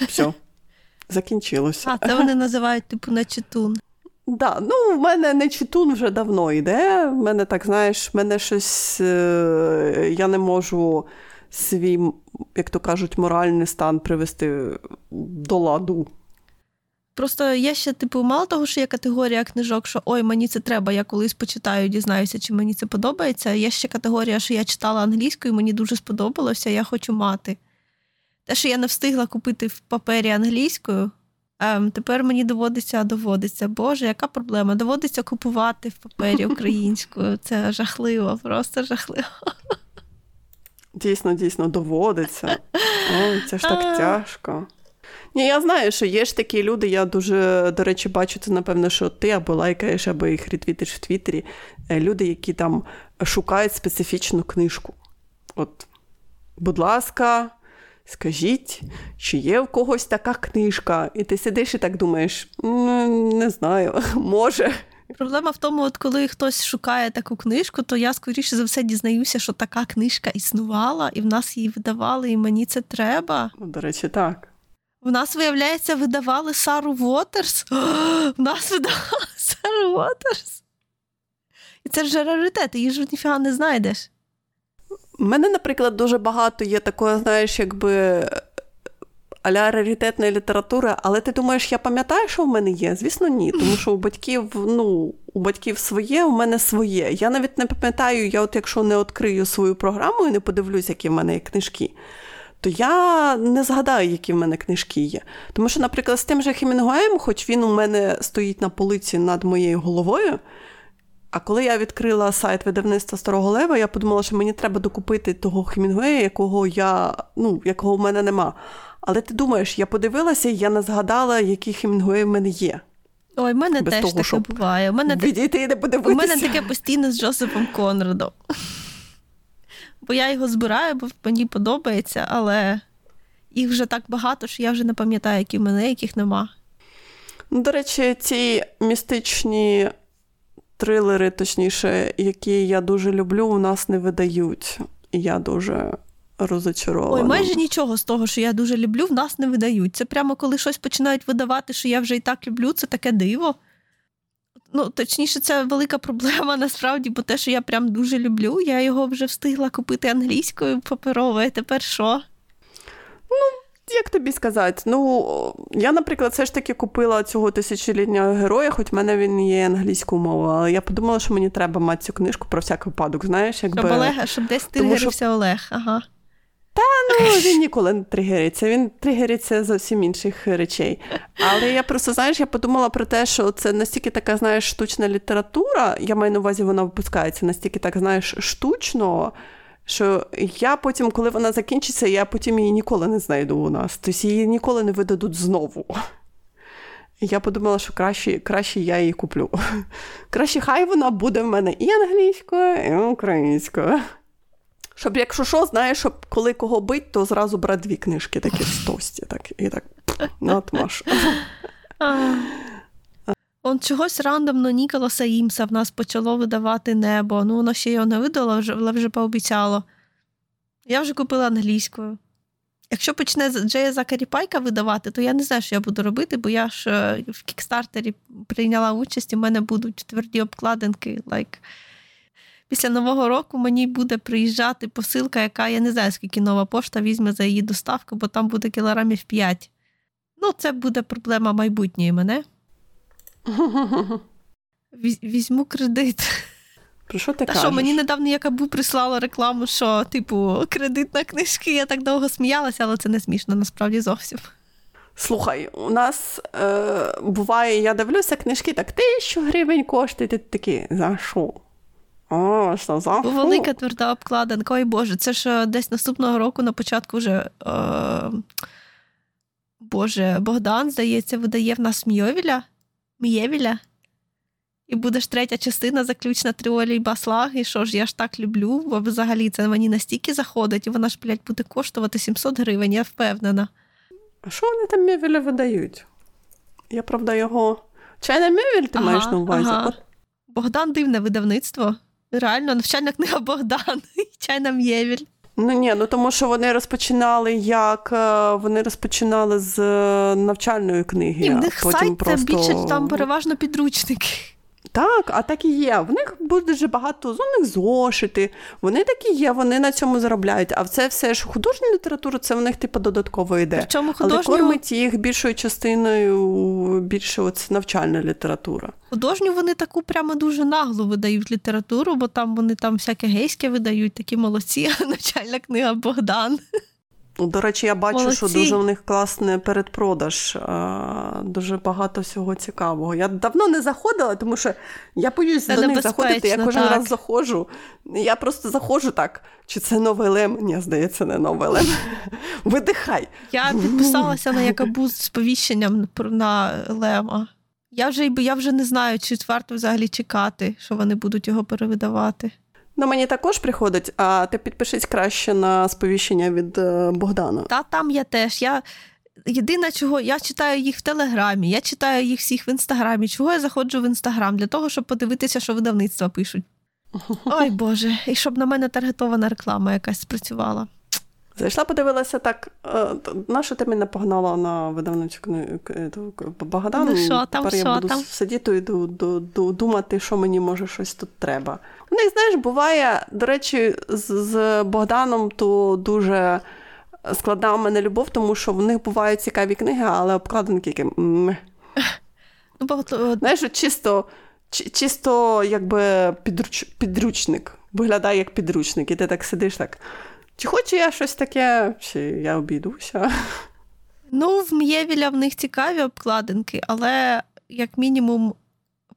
все, *laughs* закінчилося. А це вони називають типу нечитун. Да, ну, в мене не читун вже давно йде. В мене так, знаєш, в мене щось. Е, я не можу свій, як то кажуть, моральний стан привести до ладу. Просто є ще, типу, мало того, що є категорія книжок, що ой, мені це треба, я колись почитаю, дізнаюся, чи мені це подобається. Є ще категорія, що я читала англійською, мені дуже сподобалося, я хочу мати. Те, що я не встигла купити в папері англійською, Ем, Тепер мені доводиться, доводиться. Боже, яка проблема? Доводиться купувати в папері *laughs* українською. Це жахливо, просто жахливо. Дійсно, дійсно, доводиться. *laughs* Ой, це ж так тяжко. Ні, я знаю, що є ж такі люди, я дуже, до речі, бачу це, напевно, що ти або лайкаєш, або їх ретвітиш в Твіттері. Е, люди, які там шукають специфічну книжку. От, будь ласка, скажіть, чи є в когось така книжка? І ти сидиш і так думаєш, не знаю, *laughs* може. Проблема в тому, от коли хтось шукає таку книжку, то я скоріше за все дізнаюся, що така книжка існувала, і в нас її видавали, і мені це треба. Ну, До речі, так. В нас, виявляється, видавали Сару Вотерс. *gasps* В нас видавали *laughs* Сару Вотерс. І це ж раритет, її ж ніфіга не знайдеш. У мене, наприклад, дуже багато є такої, знаєш, якби аля раритетної літератури, але ти думаєш, я пам'ятаю, що в мене є? Звісно, ні. Тому що у батьків, ну, у батьків своє, у мене своє. Я навіть не пам'ятаю, я от якщо не відкрию свою програму і не подивлюсь, які в мене є книжки. То я не згадаю, які в мене книжки є. Тому що, наприклад, з тим же Хемінгуеєм, хоч він у мене стоїть на полиці над моєю головою, а коли я відкрила сайт видавництва Старого Лева, я подумала, що мені треба докупити того Хемінгуея, якого я, ну, якого в мене нема. Але ти думаєш, я подивилася, і я не згадала, які Хемінгуеї в мене є. Ой, в мене Без теж того, таке буває. У мене відійти і не подивитися. У мене таке постійно з Джозефом Конрадом. Бо я його збираю, бо мені подобається, але їх вже так багато, що я вже не пам'ятаю, які в мене, яких нема. Ну, До речі, ці містичні трилери, точніше, які я дуже люблю, у нас не видають. І я дуже розочарована. Ой, майже нічого з того, що я дуже люблю, в нас не видають. Це прямо коли щось починають видавати, що я вже і так люблю, це таке диво. Ну, точніше, це велика проблема *laughs* насправді, бо те, що я прям дуже люблю, я його вже встигла купити англійською паперовою, тепер що? Ну, як тобі сказати? Ну, я, наприклад, все ж таки купила цього тисячолітнього героя, хоч в мене він є англійською мовою, але я подумала, що мені треба мати цю книжку про всяк випадок. знаєш, якби... Щоб Олега, щоб десь тригерився що... Олег. ага. Та ну він ніколи не тригериться, він тригериться зовсім інших речей. Але я просто, знаєш, я подумала про те, що це настільки така, знаєш, штучна література. Я маю на увазі, вона випускається настільки так, знаєш, штучно, що я потім, коли вона закінчиться, я потім її ніколи не знайду у нас. Тобто її ніколи не видадуть знову. Я подумала, що краще краще я її куплю. Краще хай вона буде в мене і англійською, і українською. Щоб, якщо що, знаєш, щоб коли кого бить, то зразу брати дві книжки такі в тості, так, і так натмаш. Он чогось рандомно Ніколаса Імса в нас почало видавати небо. Ну, воно ще його не видало, але вже пообіцяло. Я вже купила англійською. Якщо почне Джея Закаріпайка видавати, то я не знаю, що я буду робити, бо я ж е, в кікстартері прийняла участь, і в мене будуть тверді обкладинки. Like, після нового року мені буде приїжджати посилка, яка я не знаю, скільки нова пошта візьме за її доставку, бо там буде кілограмів 5. Ну, це буде проблема майбутньої мене. *laughs* Візьму кредит. Про що ти Та кажеш? що, мені недавно Якабу прислала рекламу, що, типу, кредит на книжки. Я так довго сміялася, але це не смішно, насправді зовсім. Слухай, у нас е, буває, я дивлюся книжки, так тисячу гривень коштує, ти такий, за що? О, що за фу? Велика тверда обкладинка, ой Боже, це ж е, десь наступного року на початку вже. Е, Боже, Богдан, здається, видає в нас Мйовіля. М'євіля. І буде ж третя частина, заключна тріолі Баслаг. І що ж, я ж так люблю, бо взагалі це мені настільки заходить, і вона ж, блядь, буде коштувати 700 гривень, я впевнена. А що вони там Мєвіля видають? Я правда його. Чайна Мєвіль ти ага, маєш на увазі? Ага. Богдан дивне видавництво. Реально, навчальна книга Богдан і чайна М'євіль. Ну ні, ну тому що вони розпочинали як е, вони розпочинали з е, навчальної книги. І в них потім сайт просто... більше там переважно підручники. Так, а так і є. В них буде дуже багато зонних зошити. Вони такі є, вони на цьому заробляють. А це все ж художня література, це в них типу додатково йде. Причому художню... Але кормить їх більшою частиною більше оце навчальна література. Художню вони таку прямо дуже нагло видають літературу, бо там вони там всяке гейське видають, такі молодці, *laughs* навчальна книга Богдан. Ну, до речі, я бачу, Молодці. що дуже у них класний передпродаж, дуже багато всього цікавого. Я давно не заходила, тому що я боюсь до них заходити. Я кожен так. раз заходжу. Я просто заходжу так. Чи це новий лем? Ні, здається, не новий лем. *laughs* Видихай. Я підписалася на якабу з сповіщенням на лема. Я вже я вже не знаю, чи варто взагалі чекати, що вони будуть його перевидавати. Ну, мені також приходить, а ти підпишись краще на сповіщення від е, Богдана. Та там я теж. Я Єдине, чого я читаю їх в Телеграмі, я читаю їх всіх в інстаграмі. Чого я заходжу в інстаграм? Для того, щоб подивитися, що видавництва пишуть. *laughs* Ой Боже, і щоб на мене таргетована реклама якась спрацювала. Зайшла, подивилася так, е, нащо ти мене погнала на видавницю Богдан? Ну, що там, Тепер що я буду там? сидіти і думати, що мені може щось тут треба. У них, знаєш, буває, до речі, з Богданом то дуже складна у мене любов, тому що в них бувають цікаві книги, але обкладинки які. Ну. Знаєш, чисто чисто якби підруч... підручник. Виглядає як підручник, і ти так сидиш так. Чи хочу я щось таке, чи я обійдуся? Ну, в М'євіля в них цікаві обкладинки, але, як мінімум,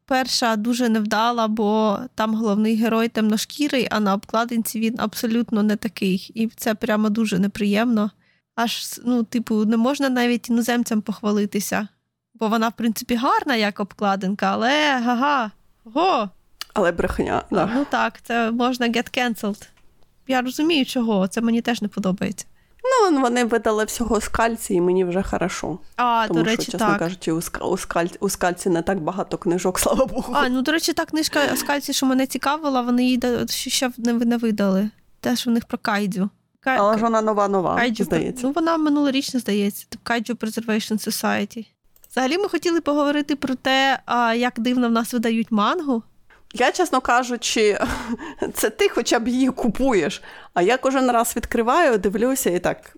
перша дуже невдала, бо там головний герой темношкірий, а на обкладинці він абсолютно не такий. І це прямо дуже неприємно. Аж, ну, типу, не можна навіть іноземцям похвалитися. Бо вона, в принципі, гарна як обкладинка, але га-га, го. Але брехня. Да. Ну так, це можна get cancelled я розумію, чого. Це мені теж не подобається. Ну, вони видали всього скальці, і мені вже хорошо. А, Тому до речі, що, чесно так. кажучи, у, скаль, у скальці не так багато книжок, *laughs* слава Богу. А, ну, до речі, та книжка скальці, що мене цікавила, вони її ще не видали. Теж у них про кайдзю. Кай... Але ж вона нова-нова, Кайджу, здається. Ну, вона минулорічна, здається. Кайджу Preservation Society. Взагалі, ми хотіли поговорити про те, як дивно в нас видають мангу. Я, чесно кажучи, *laughs* це ти хоча б її купуєш. А я кожен раз відкриваю, дивлюся і так.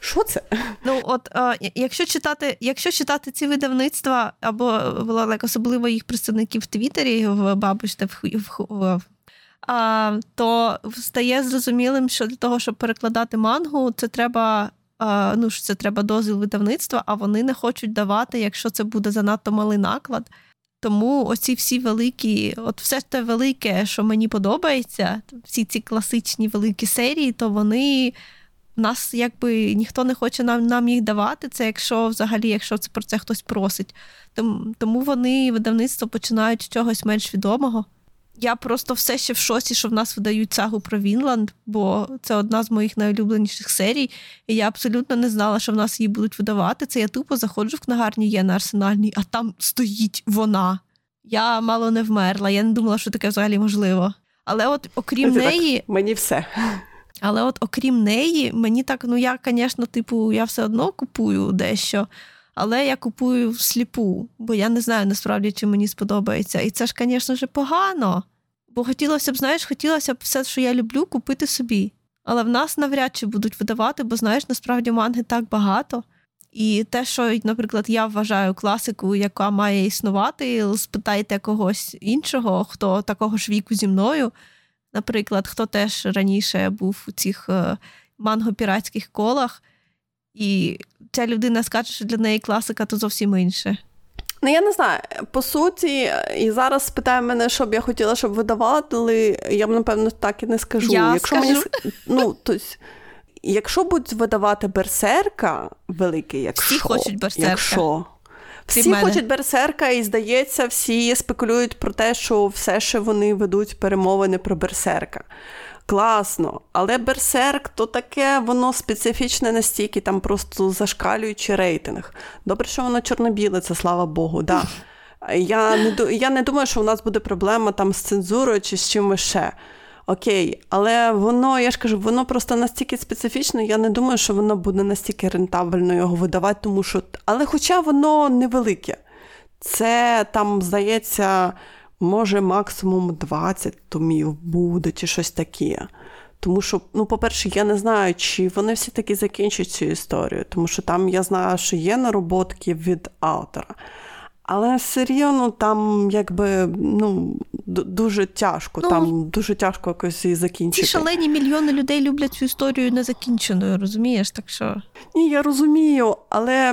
Що це? Ну, от а, якщо читати якщо читати ці видавництва, або особливо їх представників в Твіттері, в бабуште, в, в, в а, то стає зрозумілим, що для того, щоб перекладати мангу, це треба. А, ну, це треба дозвіл видавництва, а вони не хочуть давати, якщо це буде занадто малий наклад. Тому оці всі великі, от все те велике, що мені подобається, всі ці класичні великі серії, то вони нас якби ніхто не хоче нам нам їх давати. Це якщо взагалі, якщо це про це хтось просить. Тому, вони видавництво починають з чогось менш відомого. Я просто все ще в шоці, що в нас видають сагу про Вінланд, бо це одна з моїх найулюбленіших серій, і я абсолютно не знала, що в нас її будуть видавати. Це я тупо заходжу в книгарню є на арсенальній, а там стоїть вона. Я мало не вмерла, я не думала, що таке взагалі можливо. Але от окрім Це неї. Так, мені все. Але от окрім неї, мені так, ну я, звісно, типу, я все одно купую дещо. Але я купую всліпу, бо я не знаю насправді, чи мені сподобається. І це ж, звісно погано. Бо хотілося б, знаєш, хотілося б все, що я люблю, купити собі. Але в нас навряд чи будуть видавати, бо знаєш, насправді манги так багато. І те, що, наприклад, я вважаю класику, яка має існувати, спитайте когось іншого, хто такого ж віку зі мною. Наприклад, хто теж раніше був у цих е, манго-піратських колах, і ця людина скаже, що для неї класика то зовсім інше. Ну, я не знаю. По суті, і зараз спитає мене, що б я хотіла, щоб видавали, я б, напевно, так і не скажу. Я Якщо скажу. мені ну, тобто, Якщо будуть видавати берсерка великий, якщо всі хочуть берсерка. Якщо, всі хочуть берсерка, і здається, всі спекулюють про те, що все ще вони ведуть перемовини про берсерка класно. Але Берсерк то таке, воно специфічне настільки, там просто зашкалюючи рейтинг. Добре, що воно чорно-біле, це слава Богу. да. *laughs* Я не я не думаю, що у нас буде проблема там з цензурою чи з чимось ще. Окей, але воно, я ж кажу, воно просто настільки специфічне, я не думаю, що воно буде настільки рентабельно його видавати, тому що. Але хоча воно невелике. Це там, здається, може, максимум 20 томів буде, чи щось таке. Тому що, ну, по-перше, я не знаю, чи вони всі таки закінчать цю історію, тому що там я знаю, що є нароботки від автора. Але рівно там, якби, ну, дуже тяжко. Ну, там дуже тяжко якось її закінчити. Ці шалені мільйони людей люблять цю історію незакінченою, розумієш? Так що. Ні, я розумію, але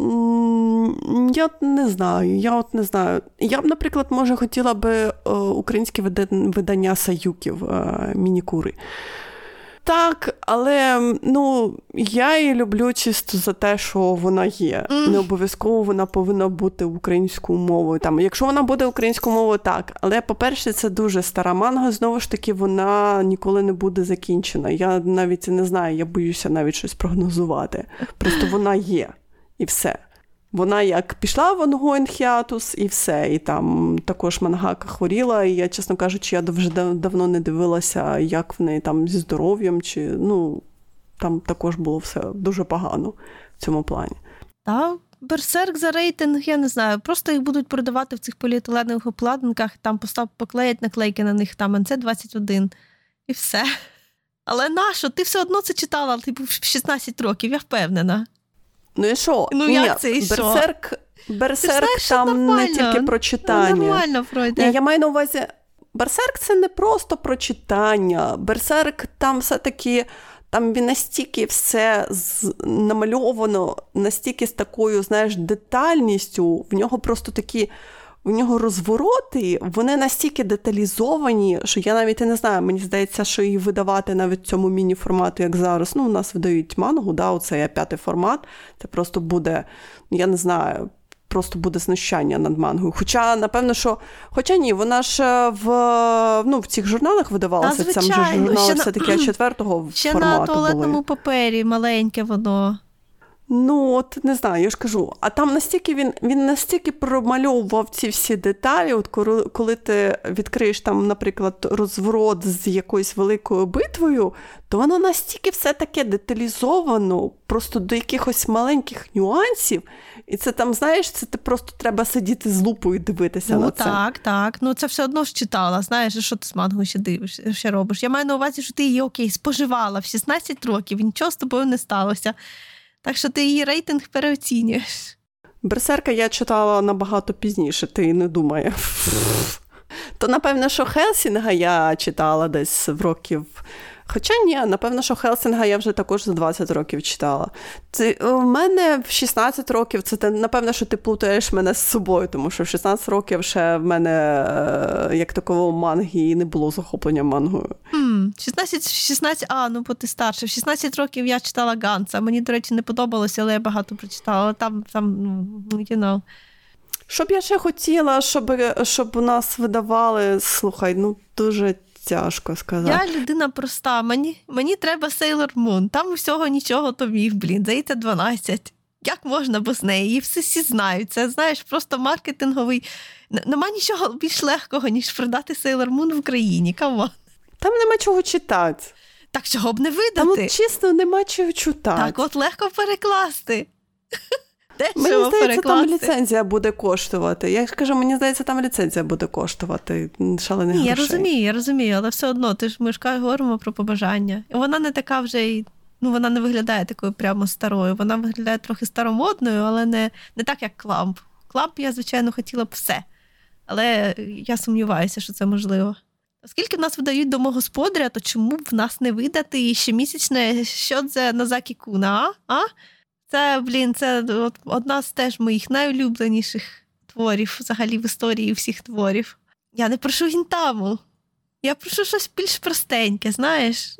м- я не знаю. Я от не знаю. Я б, наприклад, може, хотіла би е, українське видання Саюків е, мінікури. Так, але ну, я її люблю чисто за те, що вона є. Mm. Не обов'язково вона повинна бути українською мовою. Там, Якщо вона буде українською мовою, так. Але, по-перше, це дуже стара манга, знову ж таки, вона ніколи не буде закінчена. Я навіть не знаю, я боюся навіть щось прогнозувати. Просто вона є і все. Вона як пішла в онгоін хіатус і все. І там також мангака хворіла. І я, чесно кажучи, я вже давно не дивилася, як в неї там зі здоров'ям, чи ну там також було все дуже погано в цьому плані. Так, берсерк за рейтинг, я не знаю. Просто їх будуть продавати в цих поліетиленових обкладинках, там постав поклеять наклейки на них, там НЦ-21 і все. Але нащо? Ти все одно це читала, типу, в 16 років, я впевнена. Ну і що? Ну, Ні, як це і Берсерк, що? Берсерк знаєш, там не тільки про читання. Ну, нормально пройде. Ні, Я маю на увазі, Берсерк це не просто про читання. Берсерк там все-таки. Там він настільки все намальовано, настільки з такою, знаєш, детальністю, в нього просто такі у нього розвороти, вони настільки деталізовані, що я навіть не знаю, мені здається, що її видавати навіть в цьому міні-формату, як зараз. Ну, у нас видають мангу, да, оце є п'ятий формат. Це просто буде, я не знаю. Просто буде знущання над мангою. Хоча, напевно, що. Хоча ні, вона ж е, в ну, в цих журналах видавалася. Це вже журнали все-таки *clears throat* четвертого ще формату на туалетному були. папері маленьке воно. Ну, от не знаю, я ж кажу. А там настільки він він настільки промальовував ці всі деталі, от коли, коли ти відкриєш там, наприклад, розворот з якоюсь великою битвою, то воно настільки все таке деталізовано, просто до якихось маленьких нюансів. І це там, знаєш, це ти просто треба сидіти з лупою дивитися ну, на це. Так, так. Ну це все одно ж читала. Знаєш, що ти з мангою ще дивиш, ще робиш. Я маю на увазі, що ти її окей, споживала в 16 років, нічого з тобою не сталося. Так що ти її рейтинг переоцінюєш. Берсерка я читала набагато пізніше, ти не думає. То, напевно, що Хеллсінга я читала десь в років Хоча ні, напевно, що Хеллсінга я вже також за 20 років читала. Це, У мене в 16 років це напевно, що ти плутаєш мене з собою, тому що в 16 років ще в мене е, як такого манги і не було захоплення мангою. Mm, 16, 16, а, ну бо ти старше. В 16 років я читала Ганца. Мені, до речі, не подобалося, але я багато прочитала. Там, там, ну, you know. Щоб я ще хотіла, щоб щоб у нас видавали, слухай, ну дуже тяжко сказати. Я людина проста. Мені мені треба Sailor Moon. Там усього нічого тобі, блін, здається, 12. Як можна без неї? Її всі всі знають. Це знаєш, просто маркетинговий. Нема нічого більш легкого, ніж продати Sailor Moon в Україні. Come on. Там нема чого читати. Так чого б не видати? Там от, чесно, нема чого читати. Так, от легко перекласти. Мені здається, перекласти. там ліцензія буде коштувати. Я ж кажу, мені здається, там ліцензія буде коштувати шалених Ні, грошей. Я розумію, я розумію, але все одно ти ж ми ж говоримо про побажання. Вона не така вже й. Ну, вона не виглядає такою прямо старою. Вона виглядає трохи старомодною, але не не так, як кламп. Кламп я, звичайно, хотіла б все. Але я сумніваюся, що це можливо. Оскільки в нас видають домогосподаря, то чому б в нас не видати щомісячне що це Назакі Куна, а? а? Це, блін, це одна з теж моїх найулюбленіших творів взагалі в історії всіх творів. Я не прошу гінтаму. Я прошу щось більш простеньке, знаєш.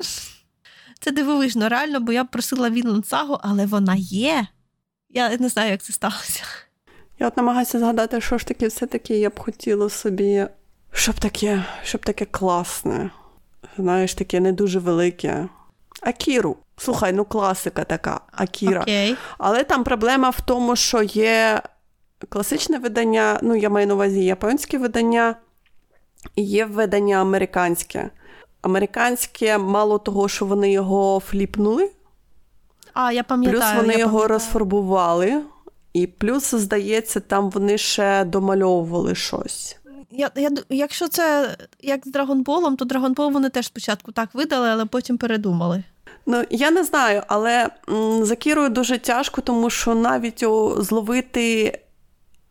Це дивовижно, реально, бо я просила Вінланд Сагу, але вона є. Я не знаю, як це сталося. Я от намагаюся згадати, що ж таке все-таки я б хотіла собі, щоб таке щоб таке класне. Знаєш, таке не дуже велике. Акіру. Слухай, ну класика така Акіра. Okay. Але там проблема в тому, що є класичне видання, ну, я маю на увазі японське видання, і є видання американське. Американське, мало того, що вони його фліпнули. А, я пам'ятаю. Плюс вони я його пам'ятаю. розфарбували, і плюс, здається, там вони ще домальовували щось. Я, я, Якщо це як з Драгонболом, то Драгонбол вони теж спочатку так видали, але потім передумали. Ну, я не знаю, але м, з Акірою дуже тяжко, тому що навіть о, зловити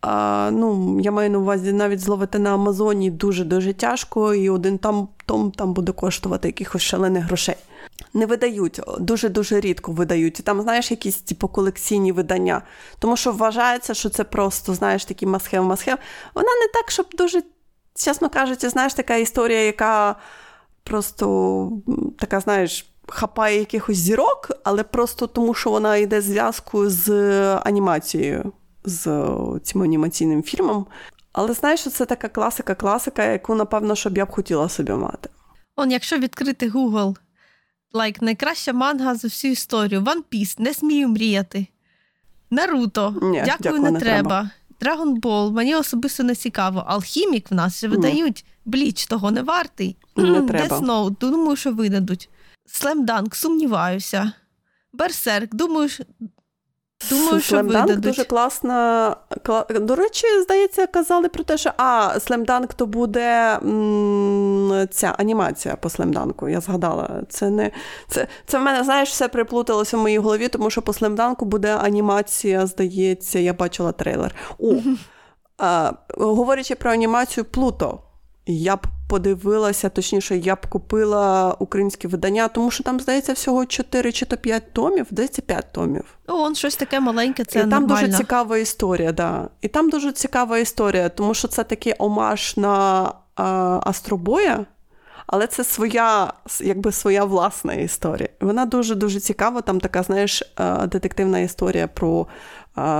А, ну, Я маю на увазі навіть зловити на Амазоні дуже-дуже тяжко, і один там том там буде коштувати якихось шалених грошей. Не видають, дуже-дуже рідко видають. Там, знаєш, якісь типу, колекційні видання. Тому що вважається, що це просто, знаєш, такий must-have must-have. Вона не так, щоб дуже, чесно кажучи, знаєш, така історія, яка просто така, знаєш, хапає якихось зірок, але просто тому, що вона йде в зв'язку з анімацією з цим анімаційним фільмом. Але знаєш, що це така класика-класика, яку, напевно, щоб я б хотіла собі мати. Он, якщо відкрити Google, лайк, найкраща манга за всю історію. One Piece, не смію мріяти. Наруто, Ні, дякую, дякую, не, не треба. Dragon Ball, мені особисто не цікаво. Алхімік в нас же видають. Бліч того не вартий. *clears throat* Не треба. Death Note, думаю, що видадуть. Slam Dunk, сумніваюся. Берсерк, думаю, Думаю, що видадуть. дуже класна. До речі, здається, казали про те, що а, Слемданк то буде м- ця анімація по Слемданку. Я згадала. Це не це, це в мене, знаєш, все приплуталося в моїй голові, тому що по Слемданку буде анімація, здається, я бачила трейлер. О, а, Говорячи про анімацію Плуто. Я б подивилася, точніше, я б купила українське видання, тому що там, здається, всього 4 чи то 5 томів, здається, 5 томів. Ну, он щось таке маленьке, це І нормально. там дуже цікава історія, да. І там дуже цікава історія, тому що це такий омаж на а, Астробоя, але це своя, якби своя власна історія. Вона дуже-дуже цікава. Там така, знаєш, детективна історія про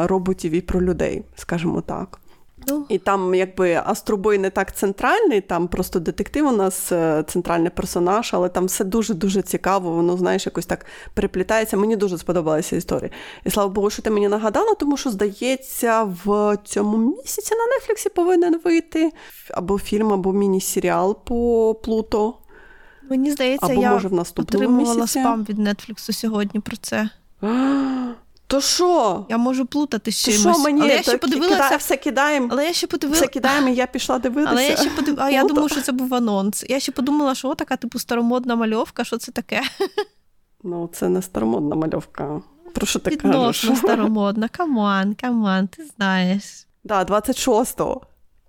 роботів і про людей, скажімо так. Ну. І там, якби Астробой не так центральний, там просто детектив у нас е, центральний персонаж, але там все дуже-дуже цікаво, воно, знаєш, якось так переплітається. Мені дуже сподобалася історія. І слава Богу, що ти мені нагадала, тому що, здається, в цьому місяці на Нетфліксі повинен вийти або фільм, або міні-серіал по Плуто. Мені здається, або, я може, в отримувала місяці. спам від Нетфліксу сьогодні про це. *gasps* *gasps* То що? Я можу плутати з чимось. Що мені? Але я ще подивилася... Кидає, все кидаємо. Але я ще подивилася... Все кидаємо, і я пішла дивитися. Але я ще подив... А я думала, що це був анонс. Я ще подумала, що така, типу, старомодна мальовка, що це таке? Ну, це не старомодна мальовка. Про що ти Відносно кажеш? старомодна. Come on, come on, ти знаєш. Так, да, 26-го.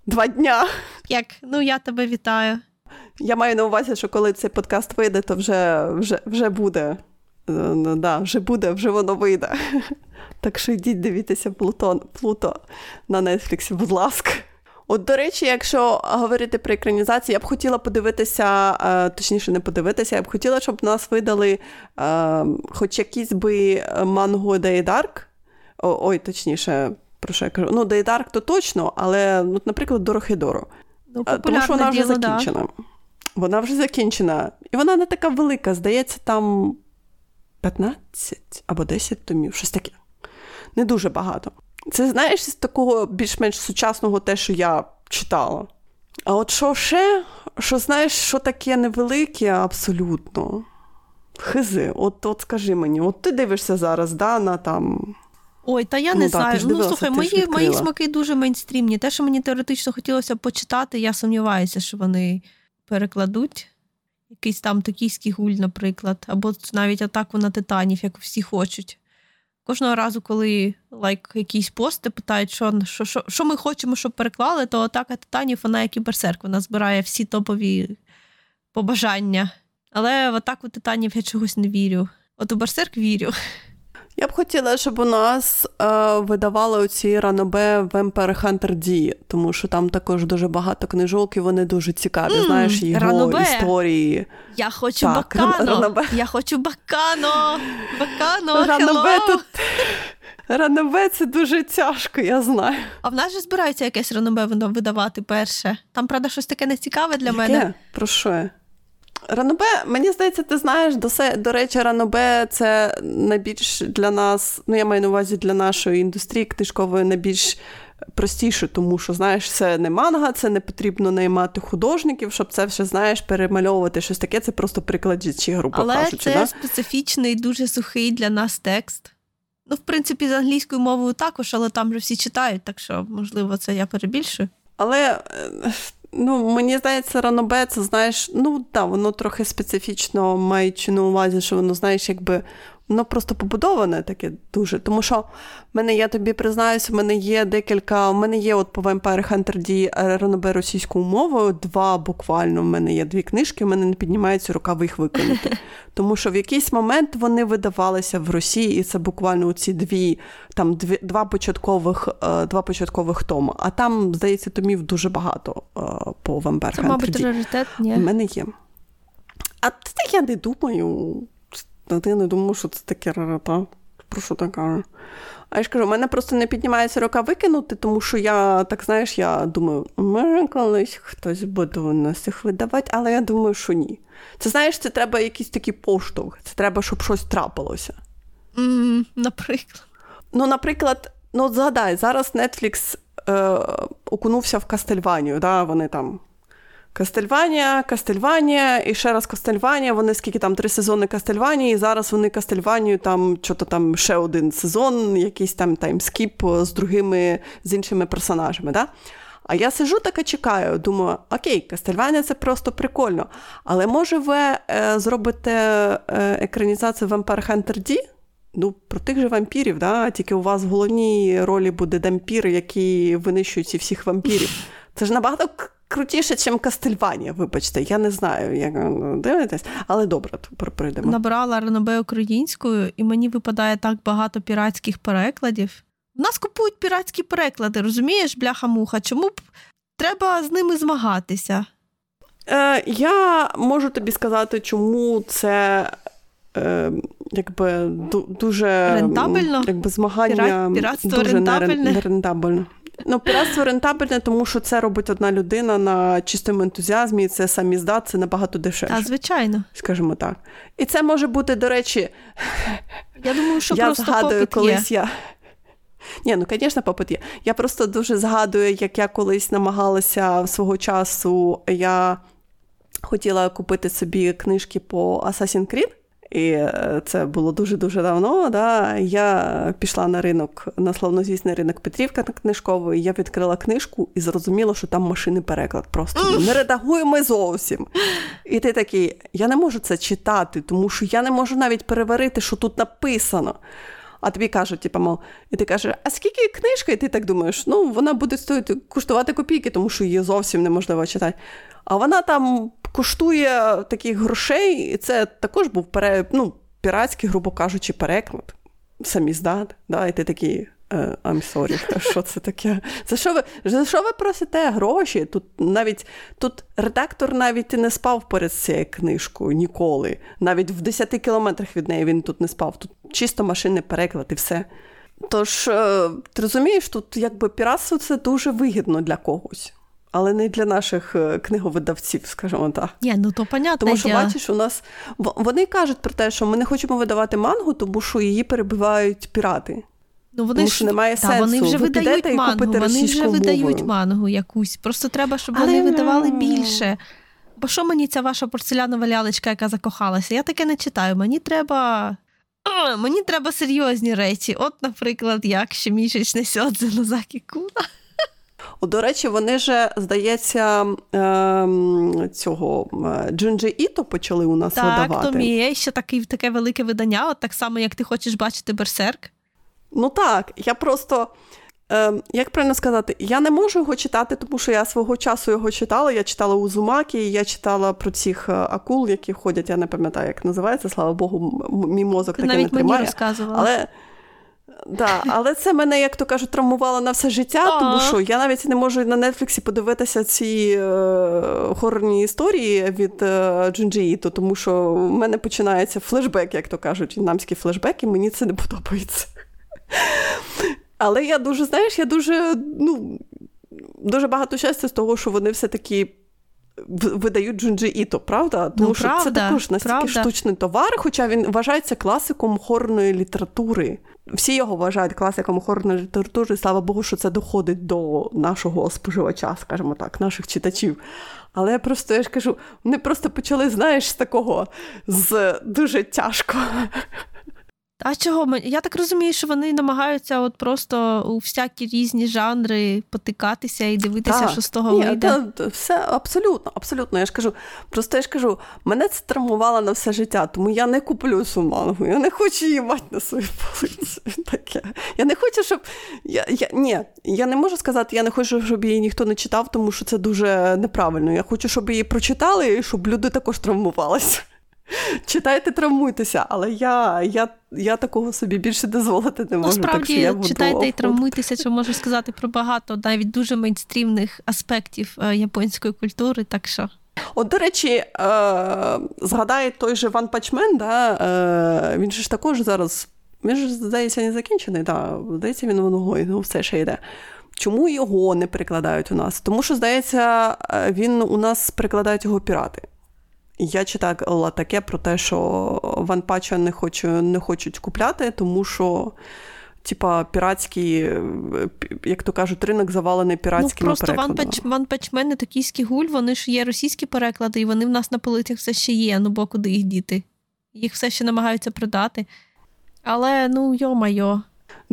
Два дня. Як? Ну, я тебе вітаю. Я маю на увазі, що коли цей подкаст вийде, то вже, вже, вже буде. Е, ну, да, Вже буде, вже воно вийде. Так що йдіть дивіться Плутон, Плуто на Нетфліксі, будь ласка. От, до речі, якщо говорити про екранізацію, я б хотіла подивитися, е, точніше, не подивитися, я б хотіла, щоб нас видали е, хоч якийсь би манго Day Dark. Ой, точніше, про що я кажу? Ну, Day Dark то точно, але, ну, наприклад, Дорохидоро. Ну, Тому що вона вже закінчена. Да. Вона вже закінчена. І вона не така велика, здається, там 15 або 10 томів, щось таке. Не дуже багато. Це, знаєш, з такого більш-менш сучасного те, що я читала. А от що ще, що знаєш, що таке невелике, абсолютно. Хизи, от от скажи мені, от ти дивишся зараз, да, на там. Ой, та я не ну, знаю. Ну, слухай, мої мої смаки дуже мейнстрімні. Те, що мені теоретично хотілося почитати, я сумніваюся, що вони перекладуть якийсь там токійський гуль, наприклад, або навіть атаку на титанів, як всі хочуть. Кожного разу, коли лайк якісь пости питають, що що, що, що ми хочемо, щоб переклали, то атака титанів, вона як і берсерк, вона збирає всі топові побажання. Але в атаку титанів я чогось не вірю. От у берсерк вірю. Я б хотіла, щоб у нас е, видавали оці ранобе Vampire Hunter D, тому що там також дуже багато книжок, і вони дуже цікаві. Mm, знаєш, його ранобе. історії. Я хочу так, бакано. Ранобе. Я хочу бакано. Бакано. Ранобе тут. Ранобе це дуже тяжко, я знаю. А в нас же збираються якесь ранобе видавати перше. Там, правда, щось таке нецікаве для Яке? мене. Про що? Ранобе, мені здається, ти знаєш, до до речі, ранобе це найбільш для нас, ну я маю на увазі для нашої індустрії книжкової найбільш простіше, тому що, знаєш, це не манга, це не потрібно наймати художників, щоб це все, знаєш, перемальовувати щось таке, це просто прикладчі, грубо Але кажучи. це да? специфічний, дуже сухий для нас текст. Ну, в принципі, з англійською мовою також, але там вже всі читають, так що, можливо, це я перебільшую. Але Ну, мені здається, ранобе, це знаєш, ну так, воно трохи специфічно маючи на увазі, що воно, знаєш, якби воно просто побудоване таке дуже. Тому що в мене, я тобі признаюсь, в мене є декілька. У мене є от по Vampire Hunter D ранобе російською мовою, два буквально. В мене є дві книжки, в мене не піднімається рука їх виконати. *laughs* Тому що в якийсь момент вони видавалися в Росії, і це буквально ці дві, там дві, два початкових е, два початкових тома. А там, здається, томів дуже багато е, по Vampire Hunter D. Це, мабуть, раритет, ні? В мене є. А це я не думаю. Я не думаю, що це таке рарата. Про що так кажу? А я ж кажу, у мене просто не піднімається рука викинути, тому що я, так знаєш, я думаю, може колись хтось буде у нас їх видавати, але я думаю, що ні. Це знаєш, це треба якийсь такий поштовх, це треба, щоб щось трапилося. Mm, наприклад. Ну, наприклад, ну згадай, зараз Netflix е, окунувся в Кастельванію, да, вони там Кастельванія, Кастельванія, і ще раз Кастельванія. Вони скільки там три сезони Кастельванії, і зараз вони Кастельванію, там що то там ще один сезон, якийсь там timeskip з другими, з іншими персонажами. Да? А я сижу така чекаю, думаю, окей, Кастельванія це просто прикольно. Але може ви е, зробите е, екранізацію Vampire Hunter D? Ну, про тих же вампірів, да? тільки у вас в головній ролі буде дампір, який винищують всіх вампірів. Це ж набагато крутіше, ніж Кастельванія, вибачте, я не знаю, як ну, дивитесь, але добре, прийдемо. Набрала Ренобе українською, і мені випадає так багато піратських перекладів. В нас купують піратські переклади, розумієш, бляха-муха, чому б треба з ними змагатися? Е, Я можу тобі сказати, чому це е, якби дуже рентабельно? якби змагання Пірат, піратство дуже рентабельне? нерентабельно. Ну, піратство рентабельне, тому що це робить одна людина на чистому ентузіазмі, і це самі здат, це набагато дешевше. Так, звичайно. Скажімо так. І це може бути, до речі, я думаю, що *laughs* я просто згадую, попит колись є. я. Ні, ну, звісно, попит є. Я просто дуже згадую, як я колись намагалася свого часу, я хотіла купити собі книжки по Assassin's Creed. І е, це було дуже-дуже давно. Да? Я пішла на ринок, на славнозвісний ринок Петрівка книжкової, я відкрила книжку і зрозуміла, що там машини переклад. Просто не редагуємо зовсім. І ти такий, я не можу це читати, тому що я не можу навіть переварити, що тут написано. А тобі кажуть, типу, мол, і ти кажеш, а скільки книжка? І ти так думаєш, ну вона буде стоїти коштувати копійки, тому що її зовсім неможливо читати. А вона там коштує таких грошей, і це також був пере, ну, піратський, грубо кажучи, переклад. Самі здат. Да? І ти такий. «Е, I'm sorry, *laughs* що це таке? За що ви за що ви просите гроші? Тут навіть тут редактор навіть і не спав перед цією книжкою ніколи. Навіть в 10 кілометрах від неї він тут не спав. Тут чисто машинний переклад і все. Тож, е, ти розумієш, тут якби піратство це дуже вигідно для когось але не для наших е, книговидавців, скажімо так. Ні, ну то понятно. Тому що бачиш, у нас вони кажуть про те, що ми не хочемо видавати мангу, тому що її перебивають пірати. Ну, вони Тому що немає та, сенсу. Вони вже Ви видають мангу, вони вже видають мовою. мангу якусь. Просто треба, щоб Але... вони видавали більше. Бо що мені ця ваша порцелянова лялечка, яка закохалася? Я таке не читаю. Мені треба. О, мені треба серйозні речі. От, наприклад, як щомісячне сьодзе Нозакі Куна. До речі, вони же, здається, ем, цього е, Джунджі Іто почали у нас так, видавати. Так, Томіє, ще таке, таке велике видання, от так само, як ти хочеш бачити Берсерк. Ну так, я просто. Ем, як правильно сказати, я не можу його читати, тому що я свого часу його читала. Я читала Узумакі, я читала про цих е, акул, які ходять, я не пам'ятаю, як називається, слава Богу, мій мозок таке не тримає. мені розказувала. Але Да, але це мене, як то кажуть, травмувало на все життя, тому що я навіть не можу на Нетфліксі подивитися ці е, хорорні історії від е, Джунджіїту, тому що в мене починається флешбек, як то кажуть, в'єтнамські флешбеки, мені це не подобається. Але я дуже, знаєш, я дуже, ну, дуже багато щастя з того, що вони все-таки. Видають Джунджі Іто, правда? Тому ну, що правда, це також настільки правда. штучний товар, хоча він вважається класиком хорної літератури. Всі його вважають класиком хорної літератури, слава Богу, що це доходить до нашого споживача, скажімо так, наших читачів. Але я просто я ж кажу, вони просто почали, знаєш, з такого з дуже тяжко. А чого? Я так розумію, що вони намагаються от просто у всякі різні жанри потикатися і дивитися, так. що з того Ні, вийде. Та, все абсолютно, абсолютно. Я ж кажу, просто я ж кажу, мене це травмувало на все життя, тому я не куплю цю мангу. Я не хочу її мати на своїй полиці. *laughs* Таке. Я не хочу, щоб. Я, я, Ні, я не можу сказати, я не хочу, щоб її ніхто не читав, тому що це дуже неправильно. Я хочу, щоб її прочитали і щоб люди також травмувалися. Читайте, травмуйтеся, але я я, я такого собі більше дозволити не можу. Насправді, так що я буду читайте і травмуйтеся, що можу сказати про багато навіть дуже мейнстрімних аспектів е, японської культури. Так що. От, до речі, е, згадає той же Ван Пачмен, да, е, він ж також зараз, він ж, здається, не закінчений, да, здається, він воно ну, все ще йде. Чому його не перекладають у нас? Тому що, здається, він у нас перекладають його пірати. Я читала таке про те, що Ван Пача не хочу, не хочуть купляти, тому що. Типа піратський, як то кажуть, ринок завалений піратськими ну, просто перекладами. Просто Ван Пачмен Токійський гуль, вони ж є російські переклади, і вони в нас на полицях все ще є, ну бо куди їх діти? Їх все ще намагаються продати. Але ну йо-майо.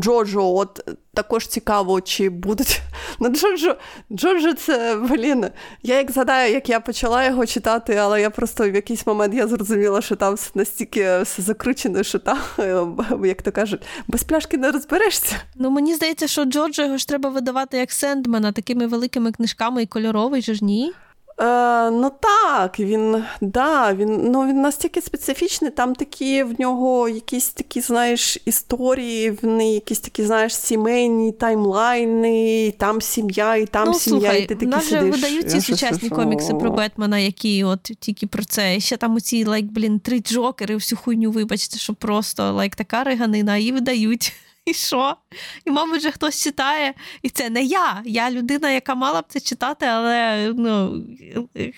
Джоджо, от також цікаво, чи будуть. *laughs* Ну, Джоджо, Джоджо це, блін, я як згадаю, як я почала його читати, але я просто в якийсь момент я зрозуміла, що там настільки все закручено, що там, *laughs* як то кажуть, без пляшки не розберешся. Ну, мені здається, що Джоджо його ж треба видавати як Сендмена, такими великими книжками і кольоровий, же ж ні? Е, Ну так, він да, він ну, він настільки специфічний, там такі в нього якісь такі, знаєш, історії, в неї якісь такі, знаєш, сімейні таймлайни, і там сім'я, і там ну, сім'я, слухай, і ти нас сидиш. вже видають ці сучасні що, комікси про Бетмена, які от тільки про це. І ще там оці, лайк, блін, три джокери, всю хуйню, вибачте, що просто лайк така риганина, і видають. *laughs* І що? І, мабуть, же хтось читає, і це не я. Я людина, яка мала б це читати, але ну,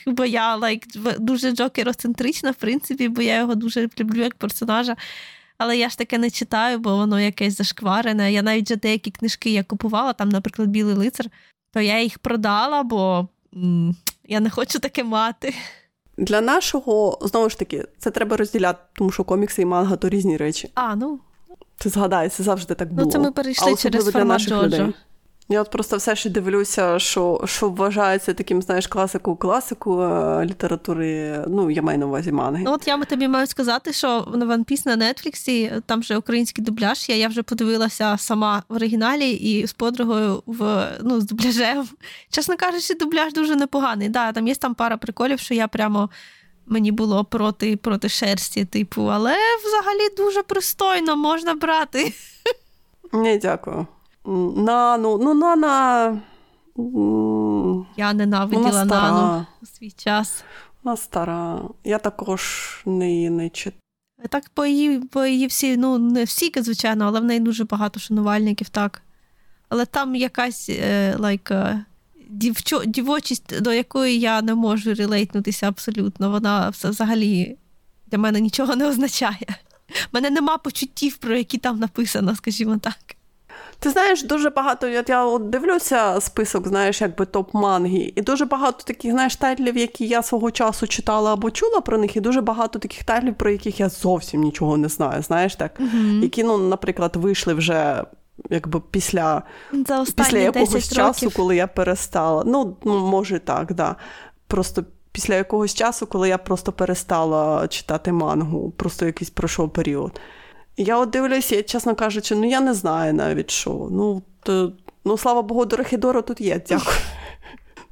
бо я лайк, дуже джокероцентрична, в принципі, бо я його дуже люблю як персонажа. Але я ж таке не читаю, бо воно якесь зашкварене. Я навіть вже деякі книжки я купувала, там, наприклад, Білий лицар, то я їх продала, бо м- я не хочу таке мати. Для нашого, знову ж таки, це треба розділяти, тому що комікси і манга то різні речі. А, ну. Ти згадай, це завжди так було. Ну, це ми перейшли а через формат Джоджо. Людей. Я от просто все ще дивлюся, що що вважається таким, знаєш, класику класику е, літератури. Ну, я маю на увазі манги. Ну, от я тобі маю сказати, що на One Piece на Нетфліксі там вже український дубляж. Я я вже подивилася сама в оригіналі і з подругою в ну, з дубляжем. Чесно кажучи, дубляж дуже непоганий. Да, Там є там пара приколів, що я прямо. Мені було проти проти шерсті, типу, але взагалі дуже пристойно можна брати. Ні, дякую. Нану, ну Нана. Я ненавиділа Нану у свій час. Вона стара. Я також не не читаю. Так, по її, по її всі, ну, не всі, звичайно, але в неї дуже багато шанувальників, так. Але там якась е, like, дівчо, дівочість, до якої я не можу релейтнутися абсолютно. Вона взагалі для мене нічого не означає. У мене нема почуттів, про які там написано, скажімо так. Ти знаєш, дуже багато. Я, я от дивлюся список, знаєш, якби топ-манги, і дуже багато таких, знаєш, тайтлів, які я свого часу читала або чула про них, і дуже багато таких тайтлів, про яких я зовсім нічого не знаю. Знаєш так, mm-hmm. які, ну, наприклад, вийшли вже. Якби після За після якогось часу, коли я перестала. Ну, може так, да. Просто після якогось часу, коли я просто перестала читати мангу, просто якийсь пройшов період. Я от дивлюся, чесно кажучи, ну я не знаю навіть що. Ну, то, ну слава Богу, Дорохідоро тут є, дякую. *laughs*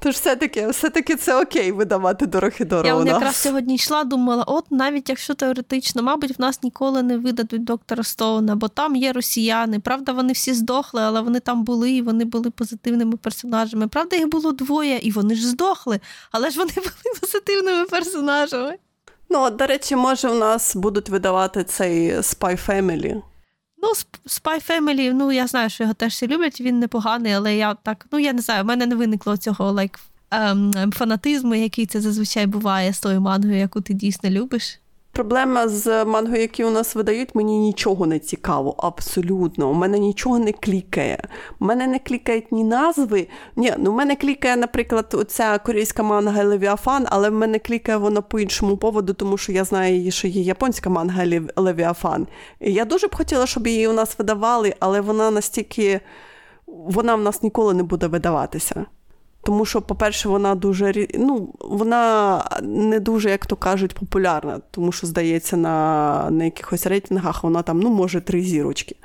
Тож все-таки все-таки це окей видавати Дорохідоро Я якраз сьогодні йшла, думала, от навіть якщо теоретично, мабуть, в нас ніколи не видадуть доктора Стоуна, бо там є росіяни. Правда, вони всі здохли, але вони там були, і вони були позитивними персонажами. Правда, їх було двоє, і вони ж здохли, але ж вони *laughs* були позитивними персонажами. Ну, до речі, може, в нас будуть видавати цей Spy Family. Ну, Spy Family, ну я знаю, що його теж всі люблять, він непоганий, але я так, ну я не знаю, в мене не виникло цього like, ем, фанатизму, який це зазвичай буває з тою мангою, яку ти дійсно любиш. Проблема з манго, які у нас видають, мені нічого не цікаво, абсолютно. У мене нічого не клікає. У мене не клікають ні назви. Ні, ну в мене клікає, наприклад, оця корейська манга Левіафан, але в мене клікає вона по іншому поводу, тому що я знаю, що є японська манга Левіафан. Я дуже б хотіла, щоб її у нас видавали, але вона настільки вона в нас ніколи не буде видаватися. Тому що, по-перше, вона дуже ну, вона не дуже, як то кажуть, популярна, тому що, здається, на на якихось рейтингах вона там ну, може три зірочки.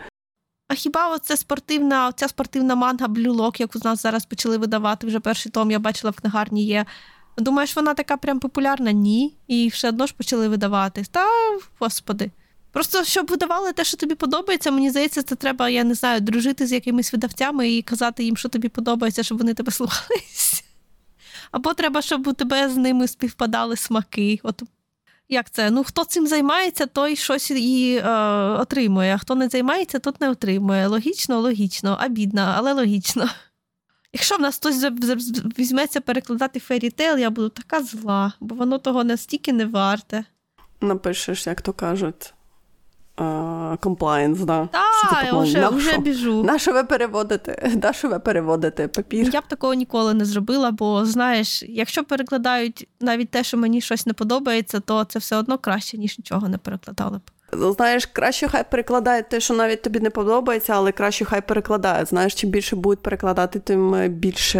А хіба оце спортивна, ця спортивна манга Blue Lock, яку з нас зараз почали видавати, вже перший том я бачила в книгарні є. Думаєш, вона така прям популярна? Ні. І все одно ж почали видавати. Та, господи. Просто щоб видавали те, що тобі подобається, мені здається, це треба, я не знаю, дружити з якимись видавцями і казати їм, що тобі подобається, щоб вони тебе *laughs* слухались. Або треба, щоб у тебе з ними співпадали смаки. От як це? Ну, хто цим займається, той щось і е, отримує. А хто не займається, тот не отримує. Логічно, логічно, обідно, але логічно. Якщо в нас хтось візьметься перекладати Fairy Tail, я буду така зла, бо воно того настільки не варте. Напишеш, як то кажуть. Комплаєнс, да. Так, я вже, вже біжу. На що ви переводите? *laughs* На що ви переводите папір? Я б такого ніколи не зробила, бо знаєш, якщо перекладають навіть те, що мені щось не подобається, то це все одно краще, ніж нічого не перекладали б. Ну, знаєш, краще хай перекладають те, що навіть тобі не подобається, але краще хай перекладають. Знаєш, чим більше будуть перекладати, тим е, більше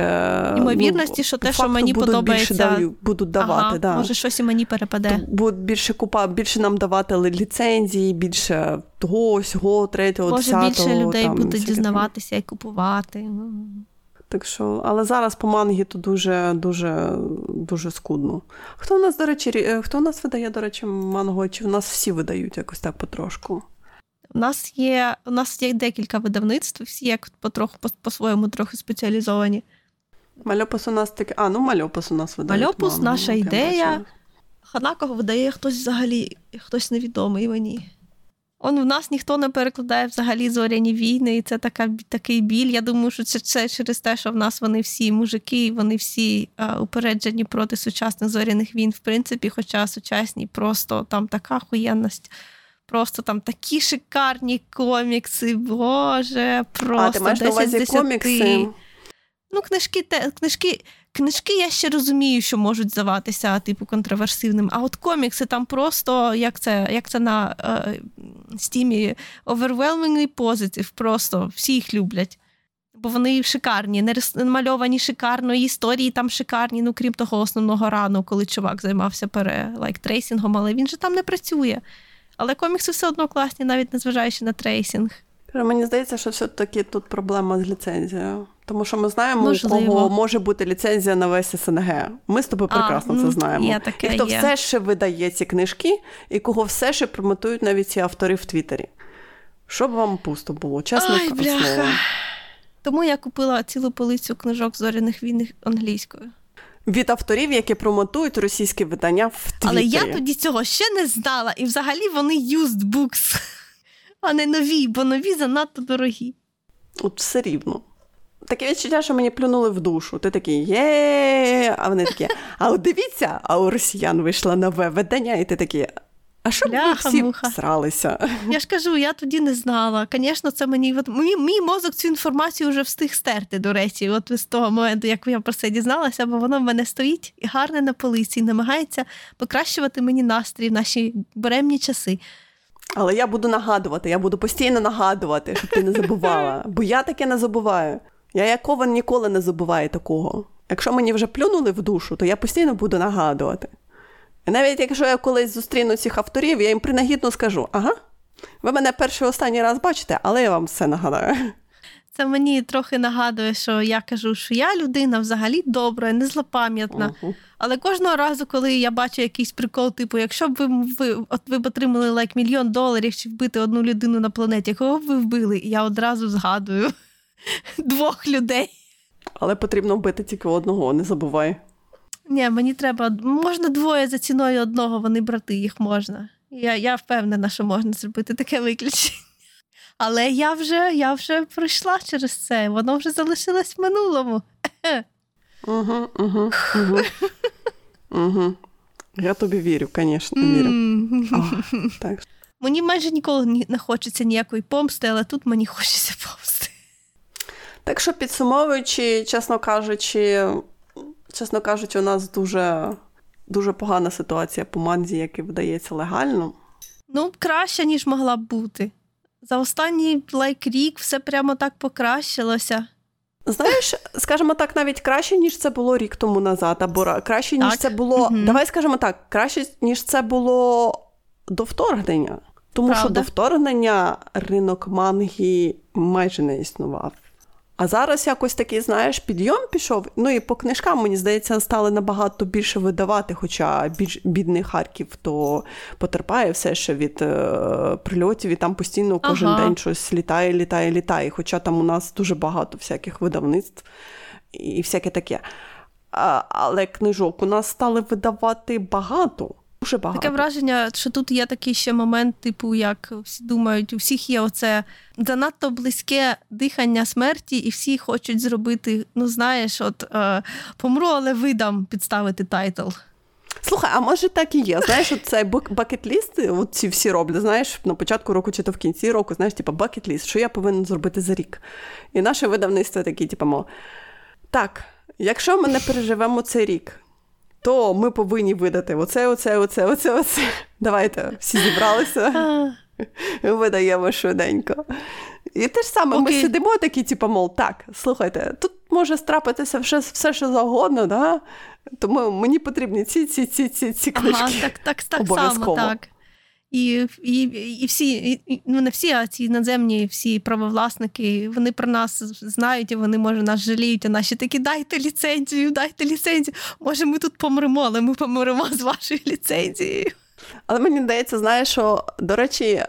ймовірності, ну, що те, що мені будуть подобається, більше даю, будуть давати. Ага, да. Може, щось і мені перепаде. Будуть більше купа, більше нам давати ліцензії, більше того, сього, третього, Може, десятого. більше людей там, будуть дізнаватися і купувати. Так що, але зараз по мангі то дуже дуже дуже скудно. Хто у нас, до речі, е, хто у нас видає, до речі, манго? Чи в нас всі видають якось так потрошку? У нас є у нас є декілька видавництв, всі як потроху по-своєму трохи спеціалізовані. Мальопус у нас таке. А, ну мальопус у нас видає. Мальопус, манго, наша ідея. Ханакого видає хтось взагалі, хтось невідомий мені. Он в нас ніхто не перекладає взагалі зоряні війни, і це така, такий біль. Я думаю, що це, це через те, що в нас вони всі мужики, вони всі а, упереджені проти сучасних зоряних війн, в принципі, хоча сучасні просто там така хуєнність. Просто там такі шикарні комікси, Боже, просто А, ти маєш 10 на увазі комікси? Ну, книжки, те, книжки Книжки я ще розумію, що можуть здаватися типу контроверсивним. А от комікси там просто як це як це на е, стімі overwhelmingly positive, просто всі їх люблять. Бо вони шикарні, намальовані шикарно, історії там шикарні, ну крім того, основного рану, коли чувак займався пере лайк трейсингом, але він же там не працює. Але комікси все одно класні, навіть незважаючи на трейсинг. Мені здається, що все-таки тут проблема з ліцензією. Тому що ми знаємо, Можливо. у кого може бути ліцензія на весь СНГ. Ми з тобою прекрасно а, це знаємо. Є таке, і хто є. все ще видає ці книжки, і кого все ще промотують навіть ці автори в Твіттері. Щоб вам пусто було, чесно слово. Тому я купила цілу полицю книжок зоряних війн англійською. Від авторів, які промотують російське видання в Твіттері. Але я тоді цього ще не знала. І взагалі вони used books, а не нові, бо нові занадто дорогі. От все рівно таке відчуття, що мені плюнули в душу. Ти такий є, а вони такі, а от дивіться, а у росіян вийшло нове видання, і ти такий. А що ви всі сралися? Я ж кажу, я тоді не знала. Звісно, це мені от, мій, мій мозок цю інформацію вже встиг стерти, до речі, от з того моменту, як я про це дізналася, бо воно в мене стоїть і гарне на полиці, і намагається покращувати мені настрій в наші буремні часи. Але я буду нагадувати, я буду постійно нагадувати, щоб ти не забувала, *laughs* бо я таке не забуваю. Я як Кован ніколи не забуваю такого. Якщо мені вже плюнули в душу, то я постійно буду нагадувати. І навіть якщо я колись зустріну цих авторів, я їм принагідно скажу: ага, ви мене перший останній раз бачите, але я вам все нагадаю. Це мені трохи нагадує, що я кажу, що я людина взагалі добра, не злопам'ятна. Uh-huh. Але кожного разу, коли я бачу якийсь прикол, типу, якщо б ви ви, от ви б отримали лайк мільйон доларів чи вбити одну людину на планеті, кого б ви вбили? Я одразу згадую *laughs* двох людей. Але потрібно вбити тільки одного, не забувай. Ні, мені треба. Можна двоє за ціною одного, вони брати, їх можна. Я я впевнена, що можна зробити таке виключення. Але я вже я вже пройшла через це, воно вже залишилось в минулому. Угу, угу, угу. угу. Я тобі вірю, звісно, вірю. Так. Мені майже ніколи не хочеться ніякої помсти, але тут мені хочеться помсти. Так що, підсумовуючи, чесно кажучи, чесно кажучи, у нас дуже дуже погана ситуація по манзі, яка видається легально. Ну, краще, ніж могла б бути. За останній лайк рік все прямо так покращилося. Знаєш, скажімо так, навіть краще, ніж це було рік тому назад, або краще, ніж так. це було. Угу. Давай скажемо так, краще, ніж це було до вторгнення. Тому Правда? що до вторгнення ринок манги майже не існував. А зараз якось такий, знаєш, підйом пішов. Ну і по книжкам, мені здається, стали набагато більше видавати. Хоча більш бідний Харків то потерпає все ще від е, прильотів, і там постійно кожен ага. день щось літає, літає, літає. Хоча там у нас дуже багато всяких видавництв і всяке таке. А, Але книжок у нас стали видавати багато. Дуже багато. Таке враження, що тут є такий ще момент, типу, як всі думають, у всіх є оце занадто близьке дихання смерті, і всі хочуть зробити, ну знаєш, от е, помру, але видам підставити title. Слухай, а може так і є? Знаєш, от цей bucket list, от ці всі роблять, знаєш, на початку року чи то в кінці року, знаєш, типу bucket list, що я повинен зробити за рік. І наше видавництво такі, типу, мов, так, якщо ми не переживемо цей рік, то ми повинні видати оце, оце, оце, оце, оце. Давайте всі зібралися, видаємо швиденько. І те ж саме, okay. ми сидимо такі, типу, мол, так, слухайте, тут може страпитися все, все що завгодно, да? тому мені потрібні ці ці, ці, ці, ці книжки. Ага, так, так, так само, так. І і, і всі, і, ну не всі, а ці надземні, всі правовласники, вони про нас знають, і вони, може, нас жаліють, а наші такі дайте ліцензію, дайте ліцензію. Може, ми тут помремо, але ми помремо з вашою ліцензією. Але мені здається, знаєш, що, до речі,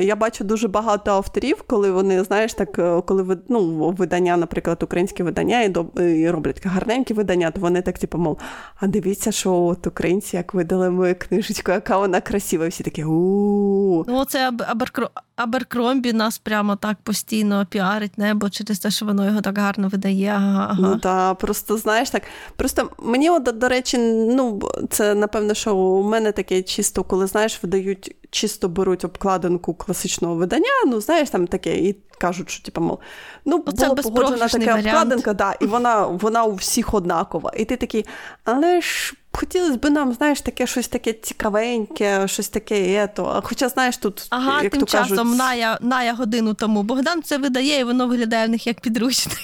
я бачу дуже багато авторів, коли вони, знаєш, так, е, коли ну, видання, наприклад, українське видання, і, доб... і роблять гарненькі видання, то вони так, типу, мов, а дивіться, що от українці як видали мою книжечку, яка вона красива, і всі такі у Ну, це Аберкро... Аберкромбі нас прямо так постійно піарить небо через те, що воно його так гарно видає. Ага, ага. Ну так, просто знаєш так. Просто мені, от, до речі, ну, це напевно, що у мене таке чисто, коли знаєш, видають, чисто беруть обкладинку класичного видання, ну знаєш, там таке, і кажуть, що типу, мов, ну, ну була погоджена така обкладинка, да, і вона вона у всіх однакова. І ти такий, але ж хотілося б нам, знаєш, таке щось таке цікавеньке, щось таке. Ето. Хоча, знаєш, тут. Ага, як тим то часом кажуть... Ная, Ная годину тому. Богдан це видає, і воно виглядає в них як підручник.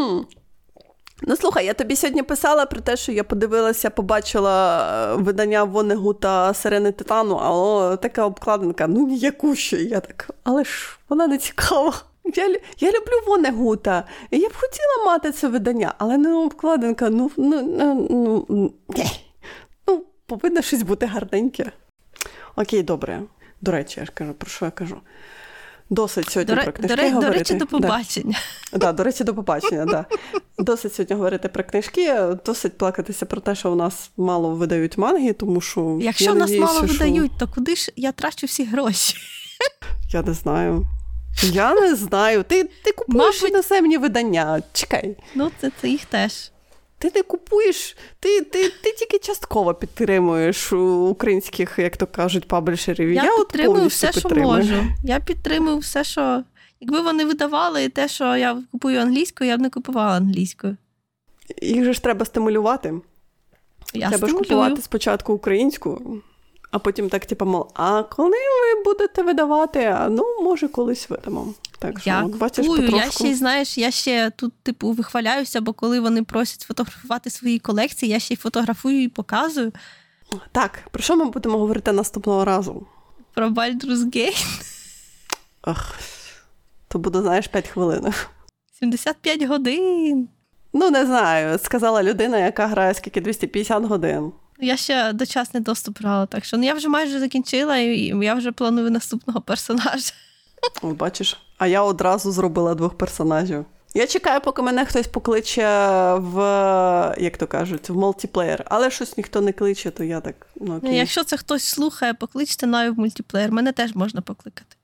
Mm. Ну, слухай, я тобі сьогодні писала про те, що я подивилася, побачила е, видання Вонегута Сирени Титану, а о, така обкладинка, ну ніякуща. Я так, але ж вона не цікава. Я я люблю Вонегута. Я б хотіла мати це видання, але не обкладинка, ну, ну, ну, ну, ну повинно щось бути гарненьке. Окей, добре. До речі, я ж кажу, про що я кажу? Досить сьогодні до, про книжки до, говорити. До речі, до побачення. Да. да, До речі, до побачення, да. Досить сьогодні говорити про книжки, досить плакатися про те, що у нас мало видають манги, тому що. Якщо я нас надіюся, мало що... видають, то куди ж я трачу всі гроші? Я не знаю. Я не знаю. Ти ти купуєш Мабуть... іноземні видання. Чекай. Ну, це, це їх теж. Ти не купуєш, ти ти, ти тільки частково підтримуєш українських, як то кажуть, паблішерів. Я, я підтримую все, підтримую. що можу. Я підтримую все, що. Якби вони видавали те, що я купую англійською, я б не купувала англійською. Їх же ж треба стимулювати. Я Треба стимулюю. ж купувати спочатку українську, а потім так, типу, мол, а коли ви будете видавати? А ну, може, колись видамо. Так що, я бачиш, потрошку... Я ще знаєш, я ще тут, типу, вихваляюся, бо коли вони просять фотографувати свої колекції, я ще й фотографую і показую. Так, про що ми будемо говорити наступного разу? Про Baldur's Gate. Ах, то буде, знаєш, 5 хвилин. 75 годин. Ну, не знаю. Сказала людина, яка грає скільки 250 годин. Я ще дочасний доступ грала, так що ну, я вже майже закінчила, і я вже планую наступного персонажа. О, бачиш, а я одразу зробила двох персонажів. Я чекаю, поки мене хтось покличе в, як то кажуть, в мультиплеєр. Але щось ніхто не кличе, то я так. ну окей. Якщо це хтось слухає, покличте навіть в мультиплеєр. Мене теж можна покликати.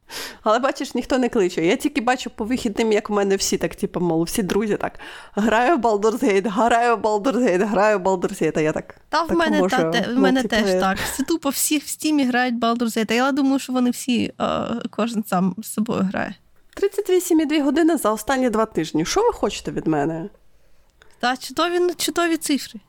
Але бачиш, ніхто не кличе. Я тільки бачу по вихідним, як у мене всі так, типу, мол, всі друзі так. Граю в Baldur's Gate, граю в Baldur's Gate, граю в Baldur's Gate, а я так. Та в так мене, можу, та, те, в мене типу, теж так. Все тупо всі в стімі грають Baldur's Gate. Я думаю, що вони всі, е, кожен сам з собою грає. 38,2 години за останні два тижні. Що ви хочете від мене? Та чудові, чудові цифри.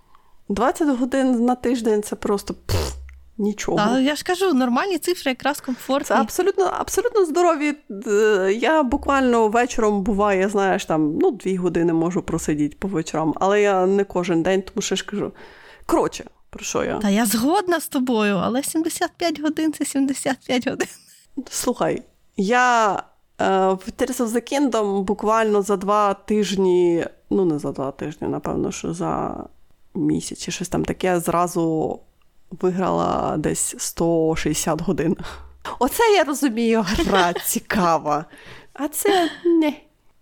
20 годин на тиждень це просто пф, нічого. Та я ж кажу, нормальні цифри, якраз комфортні. Це абсолютно абсолютно здорові. Е, Я буквально вечором буває, знаєш, там ну, дві години можу просидіти по вечорам, але я не кожен день, тому що я ж кажу. Коротше, про що я? Та я згодна з тобою, але 75 годин це 75 годин. Слухай, я е, в Tears of the Kingdom буквально за два тижні, ну не за два тижні, напевно, що за місяць чи щось там таке, зразу виграла десь 160 годин. Оце я розумію, гра цікава. А це не.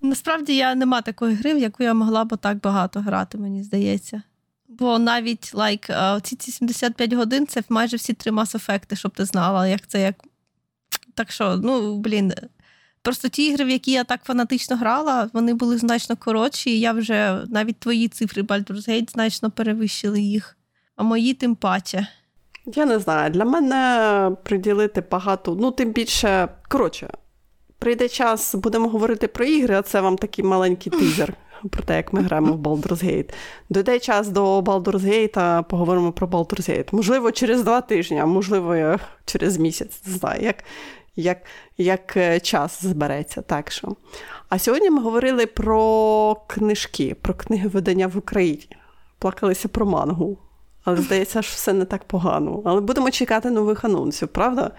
Насправді я нема такої гри, в яку я могла б так багато грати, мені здається. Бо навіть лайк, like, ці, ці 75 годин це майже всі три Mass Effect, щоб ти знала, як це як. Так що, ну, блін. Просто ті ігри, в які я так фанатично грала, вони були значно коротші, і я вже навіть твої цифри Baldur's Gate значно перевищили їх, а мої тим паче. Я не знаю, для мене приділити багато, ну, тим більше, коротше, прийде час, будемо говорити про ігри, а це вам такий маленький *laughs* тизер про те, як ми граємо в Baldur's Gate. Дойде час до Baldur's Gate, поговоримо про Baldur's Gate. Можливо, через два тижні, а можливо, через місяць. Не знаю, як, як, як час збереться. Так що. А сьогодні ми говорили про книжки, про книги видання в Україні. Плакалися про мангу. Але здається, що все не так погано. Але будемо чекати нових анонсів, правда?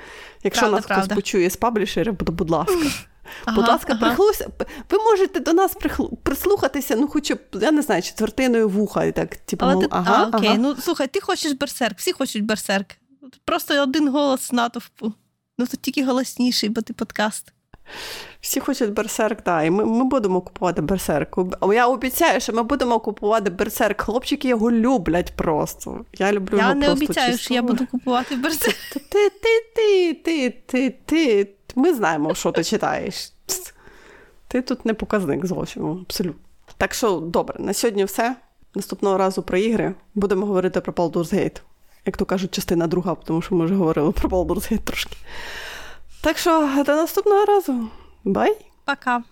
Якщо правда, нас правда. хтось почує з паблішерів, то будь ласка. Ага, будь ласка, ага. прихлуся. Ви можете до нас прислухатися, ну, хоча б, я не знаю, четвертиною вуха. І так, типу, Але мов, ти, ага, а, окей, ага. ну слухай, ти хочеш берсерк, всі хочуть берсерк. Просто один голос натовпу. Ну то тільки голосніший, бо ти подкаст. Всі хочуть берсерк, так, і ми, ми будемо купувати берсерк. Я обіцяю, що ми будемо купувати берсерк. Хлопчики його люблять просто. Я люблю Я його не просто обіцяю, чисто. що я буду купувати берсерк. Ти, ти, ти, ти, ти, ти. Ми знаємо, що ти читаєш. Ти тут не показник зовсім, абсолютно. Так що, добре, на сьогодні все. Наступного разу про ігри будемо говорити про Baldur's Gate. Як то кажуть, частина друга, тому що ми вже говорили про Baldur's Gate трошки. Так що, до наступного разу. Бай! Пока.